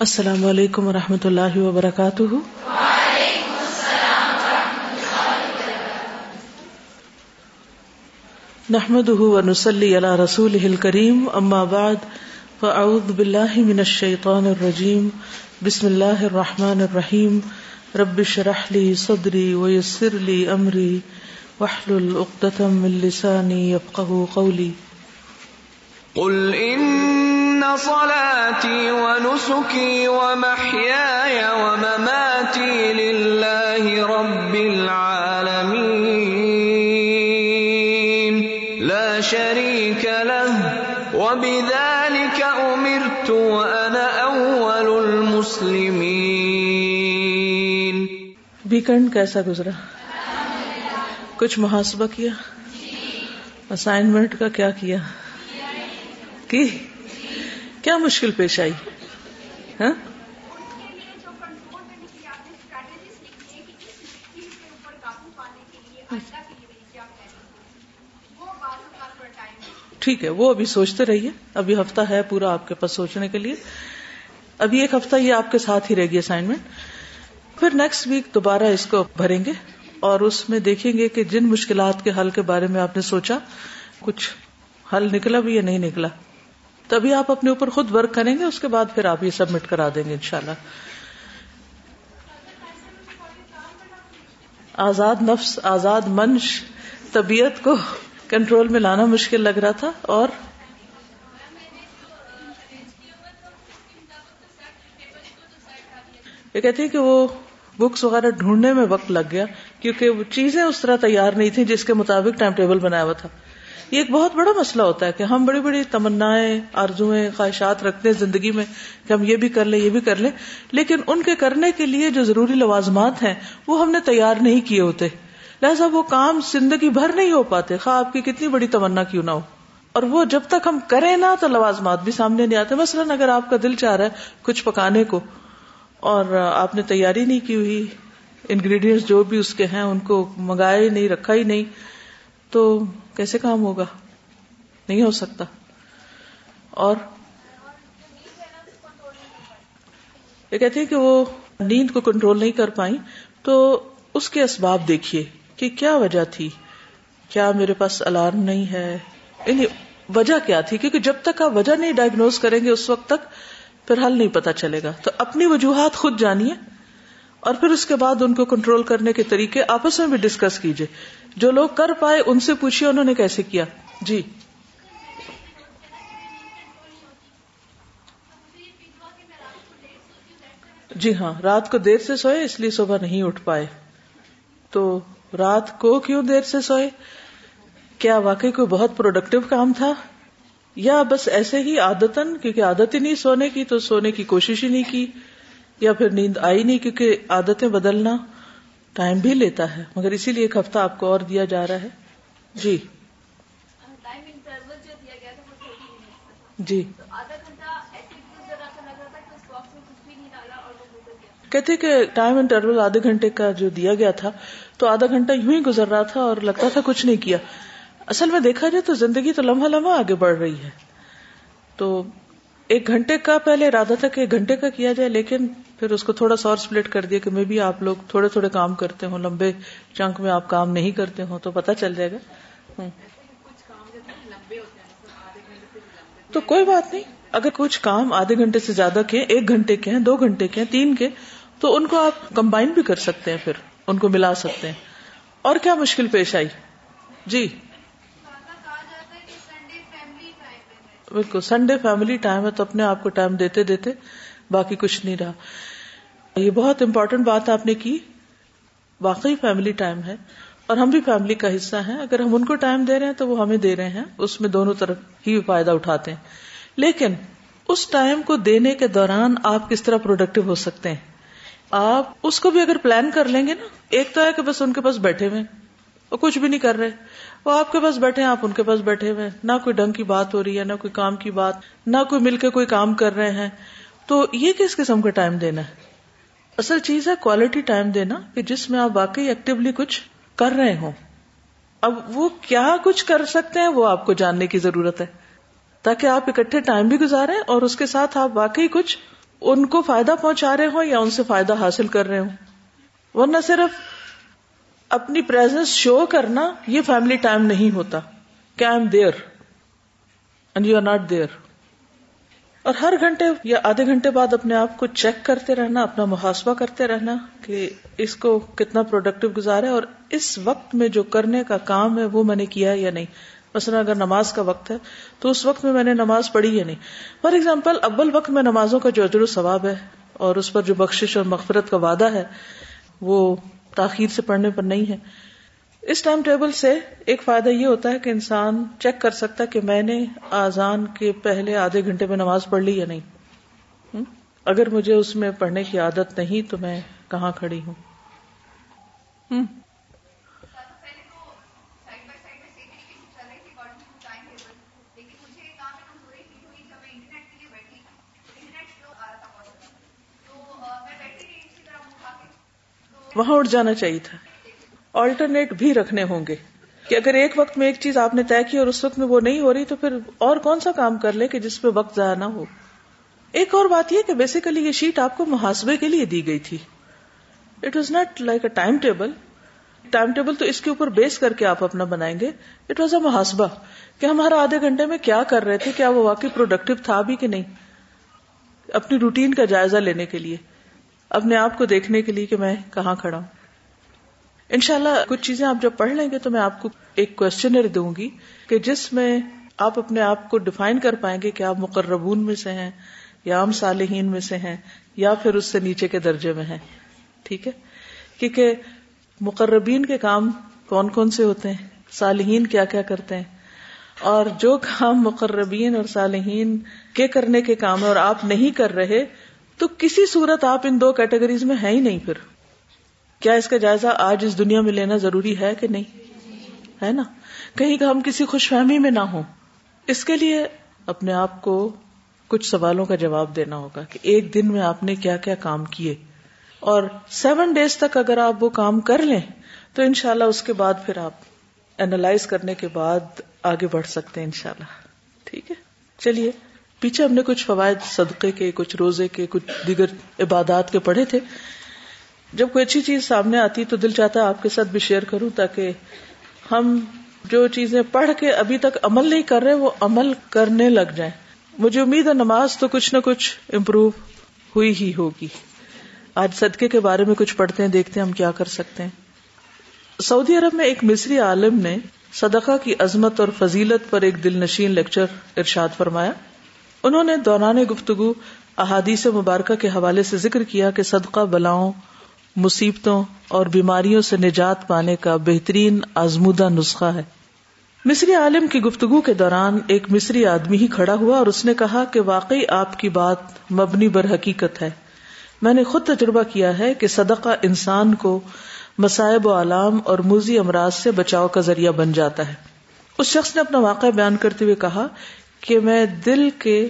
السلام علیکم و رحمۃ اللہ وبرکاتہ۔ نحمد علی رسول کریم اما بعد، فاعوذ باللہ من الشیطان الرجیم، بسم اللہ الرحمن الرحیم۔ رب شرح لی صدری ویسر لی امری وحلل اقدتم من لسانی یفقہ قولی۔ قل ان صلاتي ونسكي ومحياي ومماتي لله رب العالمين. لا شريك له وبذلك امرت وانا اول المسلمين. ویکینڈ کیسا گزرا؟ کچھ محاسبہ کیا؟ اسائنمنٹ کا کیا کیا؟ کی؟ کیا مشکل پیش آئی؟ ہاں؟ ٹھیک ہے، وہ ابھی سوچتے رہیے۔ ابھی ہفتہ ہے پورا آپ کے پاس سوچنے کے لیے۔ ابھی ایک ہفتہ یہ آپ کے ساتھ ہی رہے گی اسائنمنٹ پھر نیکسٹ ویک دوبارہ اس کو بھریں گے اور اس میں دیکھیں گے کہ جن مشکلات کے حل کے بارے میں آپ نے سوچا، کچھ حل نکلا بھی یا نہیں نکلا۔ تبھی آپ اپنے اوپر خود ورک کریں گے، اس کے بعد پھر آپ یہ سبمٹ کرا دیں گے انشاءاللہ۔ آزاد نفس، آزاد منش، طبیعت کو کنٹرول میں لانا مشکل لگ رہا تھا، اور یہ کہتی کہ وہ بکس وغیرہ ڈھونڈنے میں وقت لگ گیا، کیونکہ وہ چیزیں اس طرح تیار نہیں تھی جس کے مطابق ٹائم ٹیبل بنایا ہوا تھا۔ یہ ایک بہت بڑا مسئلہ ہوتا ہے کہ ہم بڑی بڑی تمنا آرزویں خواہشات رکھتے ہیں زندگی میں کہ ہم یہ بھی کر لیں، یہ بھی کر لیں۔ لیکن ان کے کرنے کے لیے جو ضروری لوازمات ہیں، وہ ہم نے تیار نہیں کیے ہوتے۔ لہٰذا وہ کام زندگی بھر نہیں ہو پاتے۔ خواہ آپ کی کتنی بڑی تمنا کیوں نہ ہو۔ اور وہ جب تک ہم کریں نا تو لوازمات بھی سامنے نہیں آتے۔ مثلاً اگر آپ کا دل چاہ رہا ہے کچھ پکانے کو اور آپ نے تیاری نہیں کی ہوئی انگریڈینٹس جو بھی اس کے ہیں، ان کو منگایا ہی نہیں، رکھا ہی نہیں، تو کیسے کام ہوگا؟ نہیں ہو سکتا۔ اور یہ کہتے ہیں کہ وہ نیند کو کنٹرول نہیں کر پائی تو اس کے اسباب دیکھیے کہ کیا وجہ تھی۔ کیا میرے پاس الارم نہیں ہے؟ یعنی وجہ کیا تھی؟ کیونکہ جب تک آپ وجہ نہیں ڈائگنوز کریں گے اس وقت تک پھر حل نہیں پتا چلے گا۔ تو اپنی وجوہات خود جانیے اور پھر اس کے بعد ان کو کنٹرول کرنے کے طریقے آپس میں بھی ڈسکس کیجیے جو لوگ کر پائے ان سے پوچھیے انہوں نے کیسے کیا۔ جی۔ جی ہاں رات کو دیر سے سوئے اس لیے صبح نہیں اٹھ پائے۔ تو رات کو کیوں دیر سے سوئے؟ کیا واقعی کوئی بہت پروڈکٹیو کام تھا؟ یا بس ایسے ہی آدتن کیونکہ عادت ہی نہیں سونے کی تو سونے کی کوشش ہی نہیں کی، یا پھر نیند آئی نہیں کیونکہ عادتیں بدلنا۔ ٹائم بھی لیتا ہے مگر اسی لیے ایک ہفتہ آپ کو اور دیا جا رہا ہے۔ جی۔ جی۔ کہتے کہ ٹائم انٹرول آدھے گھنٹے کا جو دیا گیا تھا تو آدھا گھنٹہ یوں ہی گزر رہا تھا اور لگتا تھا کچھ نہیں کیا۔ اصل میں دیکھا جائے تو زندگی تو لمحہ لمحہ آگے بڑھ رہی ہے۔ تو ایک گھنٹے کا پہلے ارادہ تھا کہ ایک گھنٹے کا کیا جائے لیکن پھر اس کو تھوڑا سا اور سپلٹ کر دیا کہ میں بھی آپ لوگ تھوڑے تھوڑے کام کرتے ہوں، لمبے چنک میں آپ کام نہیں کرتے ہوں، تو پتا چل جائے گا۔ تو کوئی بات نہیں۔ اگر کچھ کام آدھے گھنٹے سے زیادہ کے، ایک گھنٹے کے ہیں، دو گھنٹے کے ہیں، تین کے، تو ان کو آپ کمبائن بھی کر سکتے ہیں پھر، ان کو ملا سکتے ہیں۔ اور کیا مشکل پیش آئی؟ جی۔ بالکل سنڈے فیملی ٹائم ہے تو اپنے آپ کو ٹائم دیتے دیتے باقی کچھ نہیں رہا۔ یہ بہت امپورٹینٹ بات آپ نے کی۔ واقعی فیملی ٹائم ہے اور ہم بھی فیملی کا حصہ ہیں۔ اگر ہم ان کو ٹائم دے رہے ہیں تو وہ ہمیں دے رہے ہیں۔ اس میں دونوں طرف ہی فائدہ اٹھاتے ہیں۔ لیکن اس ٹائم کو دینے کے دوران آپ کس طرح پروڈکٹیو ہو سکتے ہیں؟ آپ اس کو بھی اگر پلان کر لیں گے نا، ایک تو ہے کہ بس ان کے پاس بیٹھے ہوئے وہ کچھ بھی نہیں کر رہے۔ وہ آپ کے پاس بیٹھے ہیں، آپ ان کے پاس بیٹھے ہوئے نہ کوئی ڈنگ کی بات ہو رہی ہے، نہ کوئی کام کی بات، نہ کوئی مل کے کوئی کام کر رہے ہیں۔ تو یہ کس قسم کا ٹائم دینا ہے؟ اصل چیز ہے کوالٹی ٹائم دینا کہ جس میں آپ واقعی ایکٹیولی کچھ کر رہے ہوں۔ اب وہ کیا کچھ کر سکتے ہیں وہ آپ کو جاننے کی ضرورت ہے۔ تاکہ آپ اکٹھے ٹائم بھی گزارے اور اس کے ساتھ آپ واقعی کچھ ان کو فائدہ پہنچا رہے ہوں یا ان سے فائدہ حاصل کر رہے ہوں۔ ورنہ صرف اپنی پریزنس شو کرنا یہ فیملی ٹائم نہیں ہوتا۔ کہ I am there and you are not there اور ہر گھنٹے یا آدھے گھنٹے بعد اپنے آپ کو چیک کرتے رہنا، اپنا محاسبہ کرتے رہنا کہ اس کو کتنا پروڈکٹیو گزارا اور اس وقت میں جو کرنے کا کام ہے وہ میں نے کیا یا نہیں۔ مثلا اگر نماز کا وقت ہے تو اس وقت میں میں نے نماز پڑھی یا نہیں۔ فار ایگزامپل اول وقت میں نمازوں کا جو اجر و ثواب ہے اور اس پر جو بخشش اور مغفرت کا وعدہ ہے، وہ تاخیر سے پڑھنے پر نہیں ہے۔ اس ٹائم ٹیبل سے ایک فائدہ یہ ہوتا ہے کہ انسان چیک کر سکتا ہے کہ میں نے آزان کے پہلے آدھے گھنٹے میں نماز پڑھ لی یا نہیں۔ اگر مجھے اس میں پڑھنے کی عادت نہیں تو میں کہاں کھڑی ہوں؟ وہاں اٹھ جانا چاہیے تھا۔ آلٹرنیٹ بھی رکھنے ہوں گے کہ اگر ایک وقت میں ایک چیز آپ نے طے کی اور اس وقت میں وہ نہیں ہو رہی تو پھر اور کون سا کام کر لے کہ جس پہ وقت ضائع نہ ہو؟ ایک اور بات یہ کہ بیسیکلی یہ شیٹ آپ کو محاسبے کے لیے دی گئی تھی۔ It was not like a time table time table تو اس کے اوپر بیس کر کے آپ اپنا بنائیں گے۔ اٹ واز اے محاسبہ کہ ہمارا آدھے گھنٹے میں کیا کر رہے تھے، کیا وہ واقعی پروڈکٹیو تھا بھی کہ نہیں؟ اپنی روٹین کا جائزہ لینے کے لیے، اپنے آپ کو دیکھنے کے لیے کہ میں کہاں کھڑا ہوں۔ انشاءاللہ کچھ چیزیں آپ جب پڑھ لیں گے تو میں آپ کو ایک کوشچنر دوں گی کہ جس میں آپ اپنے آپ کو ڈیفائن کر پائیں گے کہ آپ مقربون میں سے ہیں یا عام صالحین میں سے ہیں یا پھر اس سے نیچے کے درجے میں ہیں، ٹھیک ہے؟ کیونکہ مقربین کے کام کون کون سے ہوتے ہیں؟ صالحین کیا کیا کرتے ہیں؟ اور جو کام مقربین اور صالحین کے کرنے کے کام ہے اور آپ نہیں کر رہے، تو کسی صورت آپ ان دو کیٹیگریز میں ہے ہی نہیں پھر۔ کیا اس کا جائزہ آج اس دنیا میں لینا ضروری ہے کہ نہیں؟ ہے نا؟ کہیں کہ ہم کسی خوش فہمی میں نہ ہوں۔ اس کے لیے اپنے آپ کو کچھ سوالوں کا جواب دینا ہوگا کہ ایک دن میں آپ نے کیا کیا کام کیے۔ اور سیون ڈیز تک اگر آپ وہ کام کر لیں، تو انشاءاللہ اس کے بعد پھر آپ اینالائز کرنے کے بعد آگے بڑھ سکتے ہیں انشاءاللہ۔ ٹھیک ہے؟ چلیے، پیچھے ہم نے کچھ فوائد صدقے کے، کچھ روزے کے، کچھ دیگر عبادات کے پڑھے تھے۔ جب کوئی اچھی چیز سامنے آتی تو دل چاہتا ہے آپ کے ساتھ بھی شیئر کروں تاکہ ہم جو چیزیں پڑھ کے ابھی تک عمل نہیں کر رہے وہ عمل کرنے لگ جائیں۔ مجھے امید ہے نماز تو کچھ نہ کچھ امپروو ہوئی ہی ہوگی۔ آج صدقے کے بارے میں کچھ پڑھتے ہیں، دیکھتے ہیں ہم کیا کر سکتے ہیں۔ سعودی عرب میں ایک مصری عالم نے صدقہ کی عظمت اور فضیلت پر ایک دل نشین لیکچر ارشاد فرمایا۔ انہوں نے دوران گفتگو احادیث مبارکہ کے حوالے سے ذکر کیا کہ صدقہ بلاؤں مصیبتوں اور بیماریوں سے نجات پانے کا بہترین آزمودہ نسخہ ہے۔ مصری عالم کی گفتگو کے دوران ایک مصری آدمی ہی کھڑا ہوا اور اس نے کہا کہ واقعی آپ کی بات مبنی بر حقیقت ہے۔ میں نے خود تجربہ کیا ہے کہ صدقہ انسان کو مسائب و علام اور موزی امراض سے بچاؤ کا ذریعہ بن جاتا ہے۔ اس شخص نے اپنا واقعہ بیان کرتے ہوئے کہا کہ میں دل کے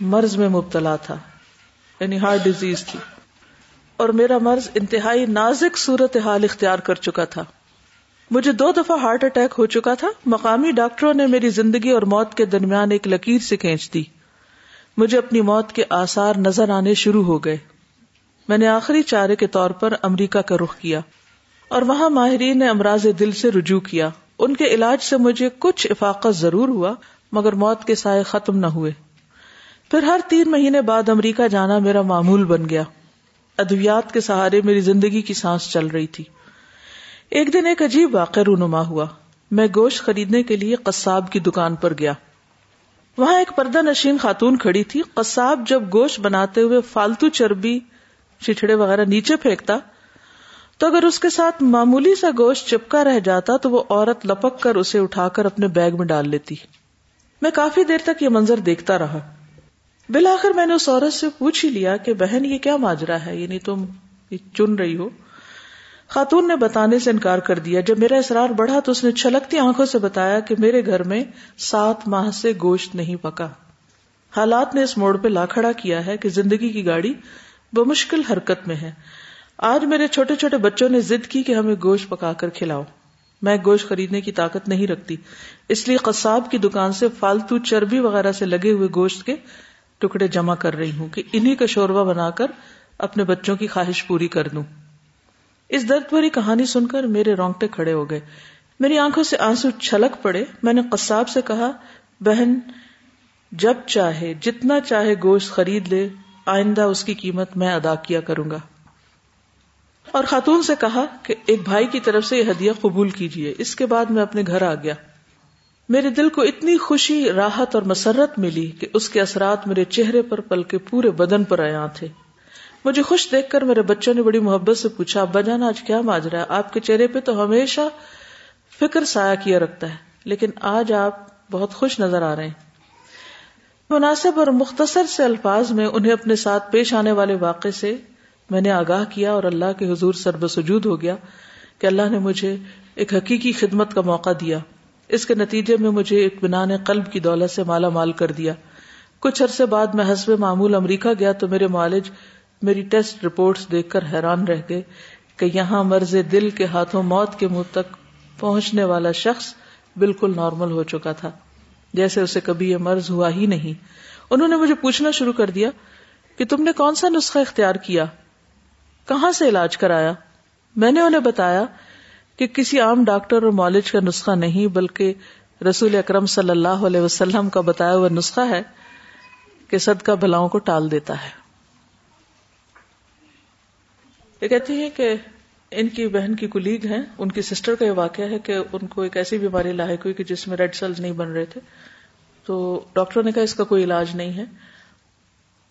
مرض میں مبتلا تھا یعنی ہارٹ ڈیزیز تھی۔ اور میرا مرض انتہائی نازک صورت حال اختیار کر چکا تھا۔ مجھے دو دفعہ ہارٹ اٹیک ہو چکا تھا۔ مقامی ڈاکٹروں نے میری زندگی اور موت کے درمیان ایک لکیر سے کھینچ دی۔ مجھے اپنی موت کے آثار نظر آنے شروع ہو گئے۔ میں نے آخری چارے کے طور پر امریکہ کا رخ کیا اور وہاں ماہرین نے امراض دل سے رجوع کیا۔ ان کے علاج سے مجھے کچھ افاقت ضرور ہوا، مگر موت کے سائے ختم نہ ہوئے۔ پھر ہر تین مہینے بعد امریکہ جانا میرا معمول بن گیا۔ ادویات کے سہارے میری زندگی کی سانس چل رہی تھی۔ ایک دن ایک عجیب واقع رونما ہوا۔ میں گوشت خریدنے کے لیے قصاب کی دکان پر گیا۔ وہاں ایک پردہ نشین خاتون کھڑی تھی۔ قصاب جب گوشت بناتے ہوئے فالتو چربی چچڑے وغیرہ نیچے پھینکتا، تو اگر اس کے ساتھ معمولی سا گوشت چپکا رہ جاتا تو وہ عورت لپک کر اسے اٹھا کر اپنے بیگ میں ڈال لیتی۔ میں کافی دیر تک یہ منظر دیکھتا رہا۔ بالآخر میں نے اس عورت سے پوچھ ہی لیا کہ بہن، یہ کیا ماجرا ہے؟ یعنی تم چن رہی ہو۔ خاتون نے بتانے سے انکار کر دیا۔ جب میرا اصرار بڑھا تو اس نے چھلکتی آنکھوں سے بتایا کہ میرے گھر میں سات ماہ سے گوشت نہیں پکا۔ حالات نے اس موڑ پہ لا کھڑا کیا ہے کہ زندگی کی گاڑی بمشکل حرکت میں ہے۔ آج میرے چھوٹے چھوٹے بچوں نے ضد کی کہ ہمیں گوشت پکا کر کھلاؤ۔ میں گوشت خریدنے کی طاقت نہیں رکھتی۔ اس لیے قصاب کی دکان سے فالتو چربی وغیرہ سے لگے ہوئے گوشت کے ٹکڑے جمع کر رہی ہوں کہ انہی کا شوربہ بنا کر اپنے بچوں کی خواہش پوری کر دوں۔ اس درد بھری کہانی سن کر میرے رونگٹے کھڑے ہو گئے۔ میری آنکھوں سے آنسو چھلک پڑے۔ میں نے قصاب سے کہا، بہن، جب چاہے، جتنا چاہے گوشت خرید لے، آئندہ اس کی قیمت میں ادا کیا کروں گا۔ اور خاتون سے کہا کہ ایک بھائی کی طرف سے یہ ہدیہ قبول کیجیے۔ اس کے بعد میں اپنے گھر آ گیا۔ میرے دل کو اتنی خوشی، راحت اور مسرت ملی کہ اس کے اثرات میرے چہرے پر پل کے پورے بدن پر آیا تھے۔ مجھے خوش دیکھ کر میرے بچوں نے بڑی محبت سے پوچھا ابا جان آج کیا ماجرا ہے؟ آپ کے چہرے پہ تو ہمیشہ فکر سایہ کیا رکھتا ہے، لیکن آج آپ بہت خوش نظر آ رہے ہیں۔ مناسب اور مختصر سے الفاظ میں انہیں اپنے ساتھ پیش آنے والے واقع سے میں نے آگاہ کیا اور اللہ کے حضور سرب سجود ہو گیا کہ اللہ نے مجھے ایک حقیقی خدمت کا موقع دیا۔ اس کے نتیجے میں مجھے اطمینان قلب کی دولت سے مالا مال کر دیا۔ کچھ عرصے بعد میں حسب معمول امریکہ گیا تو میرے معالج میری ٹیسٹ رپورٹس دیکھ کر حیران رہ گئے کہ یہاں مرض دل کے ہاتھوں موت کے منہ تک پہنچنے والا شخص بالکل نارمل ہو چکا تھا۔ جیسے اسے کبھی یہ مرض ہوا ہی نہیں۔ انہوں نے مجھے پوچھنا شروع کر دیا کہ تم نے کون سا نسخہ اختیار کیا؟ کہاں سے علاج کرایا؟ میں نے انہیں بتایا کہ کسی عام ڈاکٹر اور مالج کا نسخہ نہیں، بلکہ رسول اکرم صلی اللہ علیہ وسلم کا بتایا ہوا نسخہ ہے کہ صدقہ بلاؤں کو ٹال دیتا ہے۔ یہ کہتی ہے کہ ان کی بہن کی کلیگ ہیں، ان کی سسٹر کا یہ واقعہ ہے کہ ان کو ایک ایسی بیماری لاحق ہوئی کہ جس میں ریڈ سیلز نہیں بن رہے تھے۔ تو ڈاکٹر نے کہا اس کا کوئی علاج نہیں ہے۔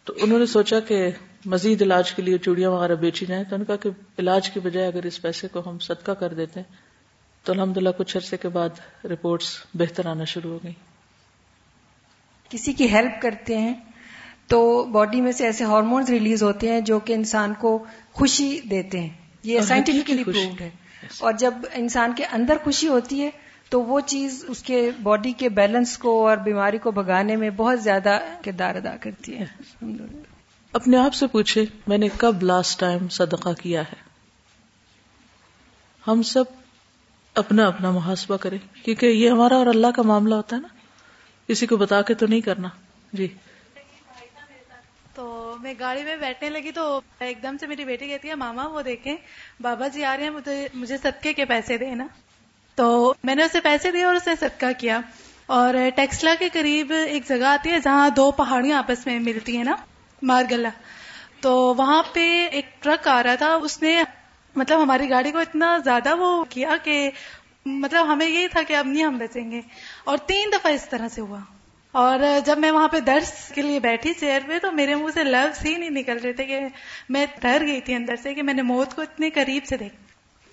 تو انہوں نے سوچا کہ مزید علاج کے لیے چوڑیاں وغیرہ بیچی جائیں تو نے کہا کہ علاج کی بجائے اگر اس پیسے کو ہم صدقہ کر دیتے ہیں تو الحمد للہ کچھ عرصے کے بعد رپورٹس بہتر آنا شروع ہو گئی کسی کی ہیلپ کرتے ہیں تو باڈی میں سے ایسے ہارمونز ریلیز ہوتے ہیں جو کہ انسان کو خوشی دیتے ہیں۔ یہ سائنٹیفکلی پرووڈ ہے۔ اور جب انسان کے اندر خوشی ہوتی ہے تو وہ چیز اس کے باڈی کے بیلنس کو اور بیماری کو بھگانے میں بہت زیادہ کردار ادا کرتی ہے۔ اپنے آپ سے پوچھے، میں نے کب لاسٹ ٹائم صدقہ کیا ہے؟ ہم سب اپنا اپنا محاسبہ کریں، کیونکہ یہ ہمارا اور اللہ کا معاملہ ہوتا ہے نا۔ کسی کو بتا کے تو نہیں کرنا۔ جی۔ تو میں گاڑی میں بیٹھنے لگی تو ایک دم سے میری بیٹی کہتی ہے، ماما وہ دیکھیں، بابا جی آ رہے ہیں، مجھے صدقے کے پیسے دے نا۔ تو میں نے اسے پیسے دیے اور اسے صدقہ کیا۔ اور ٹیکسلا کے قریب ایک جگہ آتی ہے جہاں دو پہاڑیاں آپس میں ملتی ہیں نا۔ مارگلا۔ تو وہاں پہ ایک ٹرک آ رہا تھا، اس نے مطلب ہماری گاڑی کو اتنا زیادہ وہ کیا کہ مطلب ہمیں یہی تھا کہ اب نہیں ہم بچیں گے۔ اور تین دفعہ اس طرح سے ہوا۔ اور جب میں وہاں پہ درس کے لیے بیٹھی چیئر پہ، تو میرے منہ سے لفظ ہی نہیں نکل رہے تھے کہ میں ڈر گئی تھی اندر سے کہ میں نے موت کو اتنے قریب سے دیکھ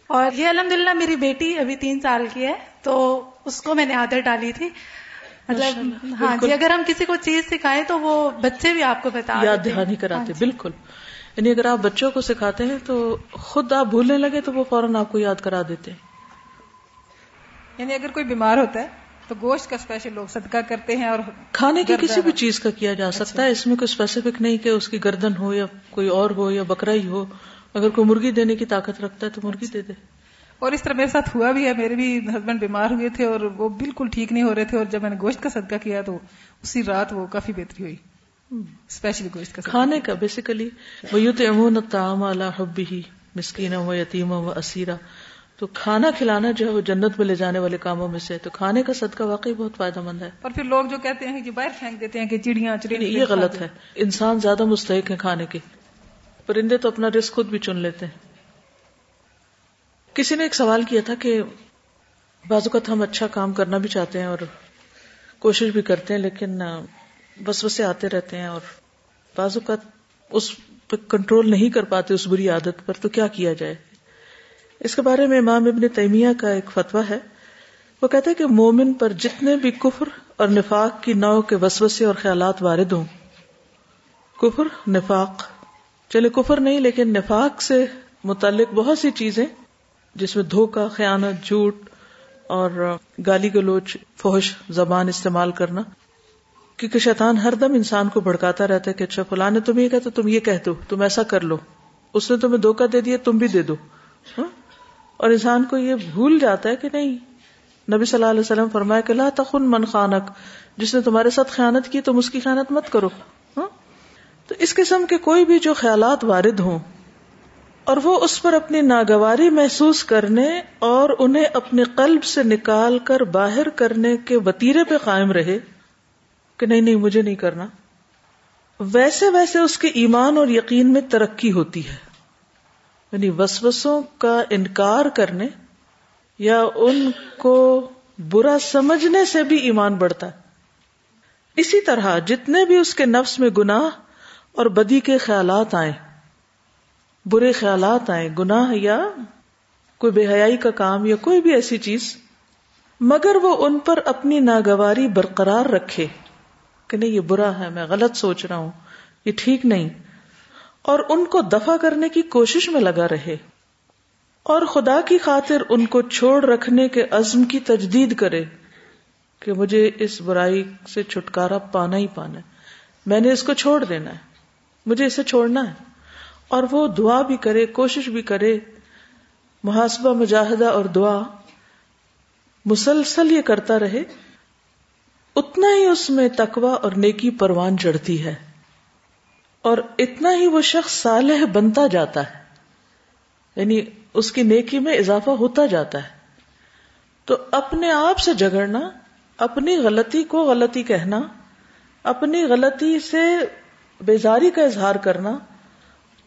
اور یہ الحمد میری بیٹی ابھی تین سال کی ہے، تو اس کو میں نے عادت ڈالی تھی۔ مطلب ہاں جی اگر ہم کسی کو چیز سکھائے تو وہ بچے بھی آپ کو بتا یاد دہانی کراتے ہاں جی۔ بالکل۔ یعنی اگر آپ بچوں کو سکھاتے ہیں تو خود آپ بھولنے لگے تو وہ فوراً آپ کو یاد کرا دیتے ہیں۔ یعنی اگر کوئی بیمار ہوتا ہے تو گوشت کا اسپیشل لوگ صدقہ کرتے ہیں اور کھانے کی کسی بھی چیز کا کیا جا سکتا ہے۔ اس میں کوئی اسپیسیفک نہیں کہ اس کی گردن ہو یا کوئی اور ہو یا بکرا ہی ہو۔ اگر کوئی مرغی دینے کی طاقت رکھتا ہے تو مرغی دے دے۔ اور اس طرح میرے ساتھ ہوا بھی ہے میرے بھی ہسبینڈ بیمار ہوئے تھے اور وہ بالکل ٹھیک نہیں ہو رہے تھے اور جب میں نے گوشت کا صدقہ کیا تو اسی رات وہ کافی بہتری ہوئی۔ اسپیشلی گوشت کا کھانے کا بیسیکلی وہ یوں تو امون تام حبی ہی مسکین و یتیم و اسیرا تو کھانا کھلانا جو ہے وہ جنت میں لے جانے والے کاموں میں سے تو کھانے کا صدقہ واقعی بہت فائدہ مند ہے۔ اور پھر لوگ جو کہتے ہیں کہ باہر پھینک دیتے ہیں کہ چڑیاں چڑیا یہ غلط ہے۔ انسان زیادہ مستحق ہے کھانے کے۔ پرندے تو اپنا رسک خود بھی چن لیتے ہیں۔ کسی نے ایک سوال کیا تھا کہ بعض اوقات ہم اچھا کام کرنا بھی چاہتے ہیں اور کوشش بھی کرتے ہیں، لیکن بس بسے آتے رہتے ہیں اور بعض اوقات اس پہ کنٹرول نہیں کر پاتے اس بری عادت پر، تو کیا کیا جائے؟ اس کے بارے میں امام ابن تیمیہ کا ایک فتویٰ ہے۔ وہ کہتے ہیں کہ مومن پر جتنے بھی کفر اور نفاق کی نو کے وسوسے اور خیالات وارد ہوں، کفر، نفاق، چلے کفر نہیں، لیکن نفاق سے متعلق بہت سی چیزیں جس میں دھوکا خیانت، جھوٹ اور گالی گلوچ فوش زبان استعمال کرنا۔ کیونکہ شیطان ہر دم انسان کو بھڑکاتا رہتا ہے کہ اچھا فلاں نے تم یہ کہا تو تم یہ کہہ دو، تم ایسا کر لو۔ اس نے تمہیں دھوکا دے دیا، تم بھی دے دو۔ ہاں؟ اور انسان کو یہ بھول جاتا ہے کہ نہیں۔ نبی صلی اللہ علیہ وسلم فرمایا کہ لا تخن من خانک، جس نے تمہارے ساتھ خیانت کی تم اس کی خیانت مت کرو۔ ہاں؟ تو اس قسم کے کوئی بھی جو خیالات وارد ہوں اور وہ اس پر اپنی ناگواری محسوس کرنے اور انہیں اپنے قلب سے نکال کر باہر کرنے کے وطیرے پہ قائم رہے کہ نہیں نہیں، مجھے نہیں کرنا۔ ویسے ویسے اس کے ایمان اور یقین میں ترقی ہوتی ہے۔ یعنی وسوسوں کا انکار کرنے یا ان کو برا سمجھنے سے بھی ایمان بڑھتا ہے۔ اسی طرح جتنے بھی اس کے نفس میں گناہ اور بدی کے خیالات آئے برے خیالات آئے گناہ یا کوئی بے حیائی کا کام یا کوئی بھی ایسی چیز، مگر وہ ان پر اپنی ناگواری برقرار رکھے کہ نہیں، یہ برا ہے، میں غلط سوچ رہا ہوں، یہ ٹھیک نہیں۔ اور ان کو دفع کرنے کی کوشش میں لگا رہے۔ اور خدا کی خاطر ان کو چھوڑ رکھنے کے عزم کی تجدید کرے کہ مجھے اس برائی سے چھٹکارا پانا ہی پانا ہے۔ میں نے اس کو چھوڑ دینا ہے، مجھے اسے چھوڑنا ہے۔ اور وہ دعا بھی کرے، کوشش بھی کرے۔ محاسبہ، مجاہدہ اور دعا مسلسل یہ کرتا رہے۔ اتنا ہی اس میں تقوی اور نیکی پروان چڑھتی ہے۔ اور اتنا ہی وہ شخص صالح بنتا جاتا ہے۔ یعنی اس کی نیکی میں اضافہ ہوتا جاتا ہے۔ تو اپنے آپ سے جگڑنا اپنی غلطی کو غلطی کہنا، اپنی غلطی سے بیزاری کا اظہار کرنا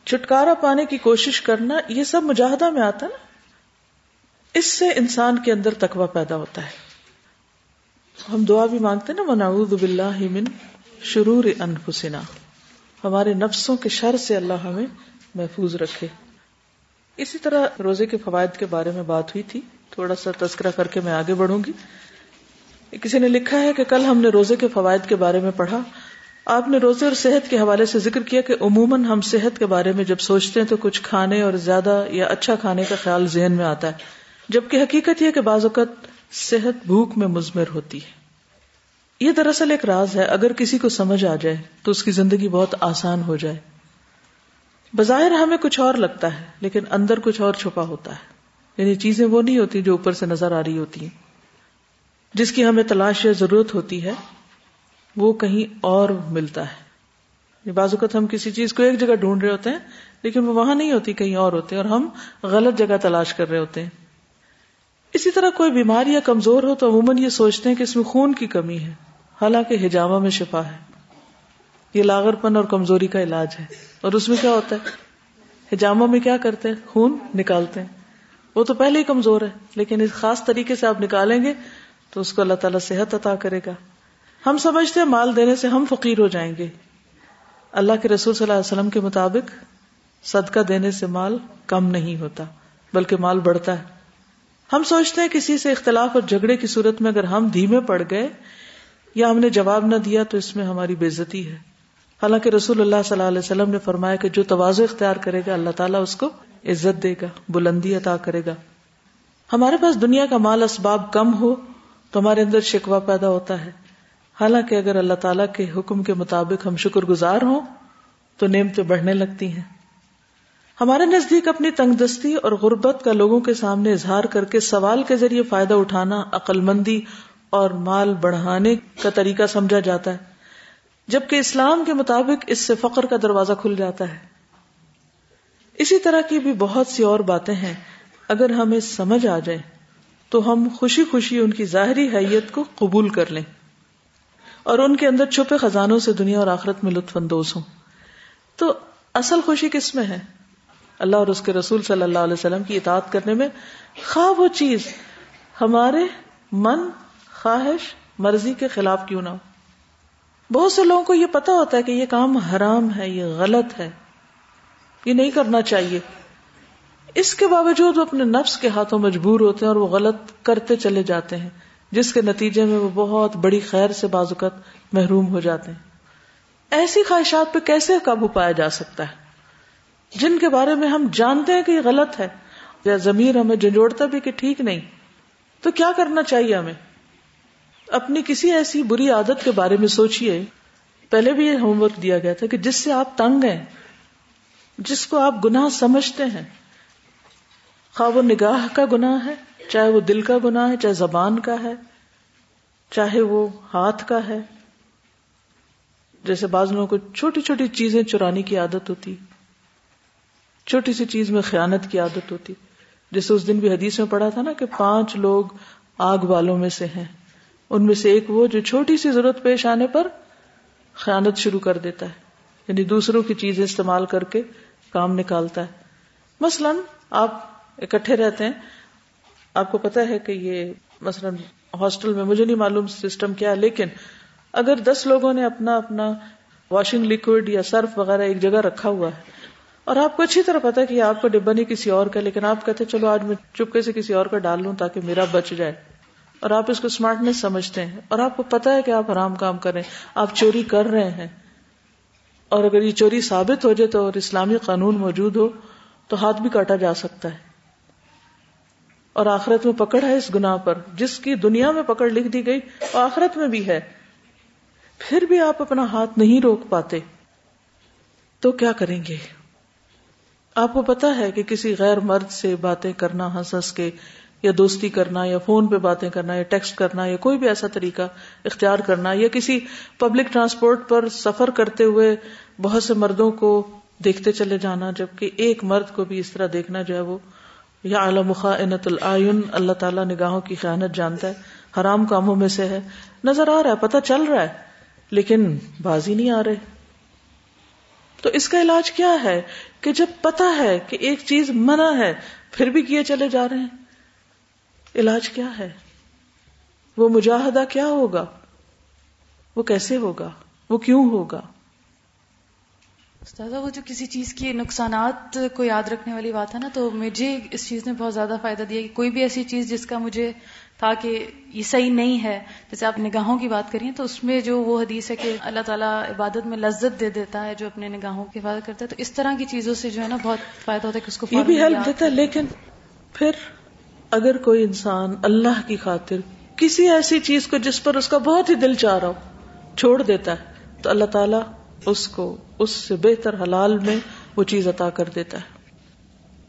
چھٹکارا پانے کی کوشش کرنا یہ سب مجاہدہ میں آتا نا؟ اس سے انسان کے اندر تقوی پیدا ہوتا ہے۔ ہم دعا بھی مانگتے نا منعوذ باللہ من شرور انفسنا ہمارے نفسوں کے شر سے اللہ ہمیں محفوظ رکھے۔ اسی طرح روزے کے فوائد کے بارے میں بات ہوئی تھی۔ تھوڑا سا تذکرہ کر کے میں آگے بڑھوں گی۔ کسی نے لکھا ہے کہ کل ہم نے روزے کے فوائد کے بارے میں پڑھا۔ آپ نے روزے اور صحت کے حوالے سے ذکر کیا کہ عموماً ہم صحت کے بارے میں جب سوچتے ہیں تو کچھ کھانے اور زیادہ یا اچھا کھانے کا خیال ذہن میں آتا ہے، جبکہ حقیقت یہ کہ بعض اوقات صحت بھوک میں مزمر ہوتی ہے۔ یہ دراصل ایک راز ہے، اگر کسی کو سمجھ آ جائے تو اس کی زندگی بہت آسان ہو جائے۔ بظاہر ہمیں کچھ اور لگتا ہے، لیکن اندر کچھ اور چھپا ہوتا ہے۔ یعنی چیزیں وہ نہیں ہوتی جو اوپر سے نظر آ رہی ہوتی ہیں۔ جس کی ہمیں تلاش یا ضرورت ہوتی ہے وہ کہیں اور ملتا ہے۔ بعض اوقات ہم کسی چیز کو ایک جگہ ڈھونڈ رہے ہوتے ہیں، لیکن وہ وہاں نہیں ہوتی، کہیں اور ہوتے ہیں، اور ہم غلط جگہ تلاش کر رہے ہوتے ہیں۔ اسی طرح کوئی بیماری یا کمزور ہو تو عموماً یہ سوچتے ہیں کہ اس میں خون کی کمی ہے، حالانکہ ہجامہ میں شفا ہے۔ یہ لاغر پن اور کمزوری کا علاج ہے۔ اور اس میں کیا ہوتا ہے؟ ہجامہ میں کیا کرتے ہیں؟ خون نکالتے ہیں۔ وہ تو پہلے ہی کمزور ہے، لیکن اس خاص طریقے سے آپ نکالیں گے تو اس کو اللہ تعالیٰ صحت عطا کرے گا۔ ہم سمجھتے ہیں مال دینے سے ہم فقیر ہو جائیں گے۔ اللہ کے رسول صلی اللہ علیہ وسلم کے مطابق صدقہ دینے سے مال کم نہیں ہوتا، بلکہ مال بڑھتا ہے۔ ہم سوچتے ہیں کسی سے اختلاف اور جھگڑے کی صورت میں اگر ہم دھیمے پڑ گئے یا ہم نے جواب نہ دیا تو اس میں ہماری بےزتی ہے۔ حالانکہ رسول اللہ صلی اللہ علیہ وسلم نے فرمایا کہ جو توازو اختیار کرے گا، اللہ تعالیٰ اس کو عزت دے گا، بلندی عطا کرے گا۔ ہمارے پاس دنیا کا مال اسباب کم ہو تو ہمارے اندر شکوا پیدا ہوتا ہے۔ حالانکہ اگر اللہ تعالیٰ کے حکم کے مطابق ہم شکر گزار ہوں، تو نعمتیں بڑھنے لگتی ہیں۔ ہمارے نزدیک اپنی تنگ دستی اور غربت کا لوگوں کے سامنے اظہار کر کے سوال کے ذریعے فائدہ اٹھانا عقل مندی اور مال بڑھانے کا طریقہ سمجھا جاتا ہے، جبکہ اسلام کے مطابق اس سے فقر کا دروازہ کھل جاتا ہے۔ اسی طرح کی بھی بہت سی اور باتیں ہیں۔ اگر ہمیں سمجھ آ جائے تو ہم خوشی خوشی ان کی ظاہری حیت کو قبول کر لیں۔ اور ان کے اندر چھپے خزانوں سے دنیا اور آخرت میں لطف اندوز ہوں۔ تو اصل خوشی کس میں ہے؟ اللہ اور اس کے رسول صلی اللہ علیہ وسلم کی اطاعت کرنے میں خواہ وہ چیز ہمارے من خواہش مرضی کے خلاف کیوں نہ ہو۔ بہت سے لوگوں کو یہ پتا ہوتا ہے کہ یہ کام حرام ہے، یہ غلط ہے، یہ نہیں کرنا چاہیے۔ اس کے باوجود وہ اپنے نفس کے ہاتھوں مجبور ہوتے ہیں اور وہ غلط کرتے چلے جاتے ہیں۔ جس کے نتیجے میں وہ بہت بڑی خیر سے بازوقت محروم ہو جاتے ہیں۔ ایسی خواہشات پہ کیسے قابو پایا جا سکتا ہے؟ جن کے بارے میں ہم جانتے ہیں کہ یہ غلط ہے یا ضمیر ہمیں جھنجھوڑتا بھی کہ ٹھیک نہیں، تو کیا کرنا چاہیے ہمیں؟ اپنی کسی ایسی بری عادت کے بارے میں سوچئے۔ پہلے بھی یہ ہوم ورک دیا گیا تھا کہ جس سے آپ تنگ ہیں، جس کو آپ گناہ سمجھتے ہیں خواہ وہ نگاہ کا گناہ ہے چاہے وہ دل کا گناہ ہے، چاہے زبان کا ہے، چاہے وہ ہاتھ کا ہے۔ جیسے بعض لوگوں کو چھوٹی چھوٹی چیزیں چرانے کی عادت ہوتی، چھوٹی سی چیز میں خیانت کی عادت ہوتی۔ جیسے اس دن بھی حدیث میں پڑھا تھا نا کہ پانچ لوگ آگ والوں میں سے ہیں۔ ان میں سے ایک وہ جو چھوٹی سی ضرورت پیش آنے پر خیانت شروع کر دیتا ہے۔ یعنی دوسروں کی چیزیں استعمال کر کے کام نکالتا ہے۔ مثلا آپ اکٹھے رہتے ہیں آپ کو پتا ہے کہ یہ مثلا ہاسٹل میں مجھے نہیں معلوم سسٹم کیا، لیکن اگر دس لوگوں نے اپنا اپنا واشنگ لکوڈ یا سرف وغیرہ ایک جگہ رکھا ہوا ہے، اور آپ کو اچھی طرح پتا ہے کہ آپ کا ڈبا نہیں، کسی اور کا، لیکن آپ کہتے چلو آج میں چپکے سے کسی اور کا ڈال لوں تاکہ میرا بچ جائے۔ اور آپ اس کو اسمارٹنیس سمجھتے ہیں۔ اور آپ کو پتا ہے کہ آپ آرام کام کر رہے ہیں، آپ چوری کر رہے ہیں۔ اور اگر یہ چوری ثابت ہو جائے تو اور اسلامی قانون موجود ہو، تو ہاتھ بھی کاٹا جا سکتا ہے۔ اور آخرت میں پکڑ ہے اس گنا پر، جس کی دنیا میں پکڑ لکھ دی گئی وہ آخرت میں بھی ہے۔ پھر بھی آپ اپنا ہاتھ نہیں روک پاتے۔ تو کیا کریں گے؟ آپ کو پتا ہے کہ کسی غیر مرد سے باتیں کرنا ہنس ہنس کے، یا دوستی کرنا، یا فون پہ باتیں کرنا، یا ٹیکسٹ کرنا، یا کوئی بھی ایسا طریقہ اختیار کرنا، یا کسی پبلک ٹرانسپورٹ پر سفر کرتے ہوئے بہت سے مردوں کو دیکھتے چلے جانا، جبکہ ایک مرد کو بھی اس طرح دیکھنا جو ہے وہ یا اعلی خاط العین، اللہ تعالیٰ نگاہوں کی خیانت جانتا ہے، حرام کاموں میں سے ہے۔ نظر آ رہا ہے، پتہ چل رہا ہے، لیکن بازی نہیں آ رہے۔ تو اس کا علاج کیا ہے؟ کہ جب پتا ہے کہ ایک چیز منع ہے، پھر بھی کیے چلے جا رہے ہیں۔ علاج کیا ہے؟ وہ مجاہدہ کیا ہوگا؟ وہ کیسے ہوگا؟ وہ کیوں ہوگا؟ استاذہ وہ جو کسی چیز کے نقصانات کو یاد رکھنے والی بات ہے نا تو مجھے اس چیز نے بہت زیادہ فائدہ دیا کہ کوئی بھی ایسی چیز جس کا مجھے تھا کہ یہ صحیح نہیں ہے جیسے آپ نگاہوں کی بات کریے تو اس میں جو وہ حدیث ہے کہ اللہ تعالیٰ عبادت میں لذت دے دیتا ہے جو اپنے نگاہوں کی حفاظت کرتا ہے تو اس طرح کی چیزوں سے جو ہے نا بہت فائدہ ہوتا ہے کہ اس کو یہ بھی ہیلپ دیتا ہے لیکن پھر اگر کوئی انسان اللہ کی خاطر کسی ایسی چیز کو جس پر اس کا بہت ہی دل چاہ رہا ہو چھوڑ دیتا ہے تو اللہ تعالیٰ اس کو اس سے بہتر حلال میں وہ چیز عطا کر دیتا ہے۔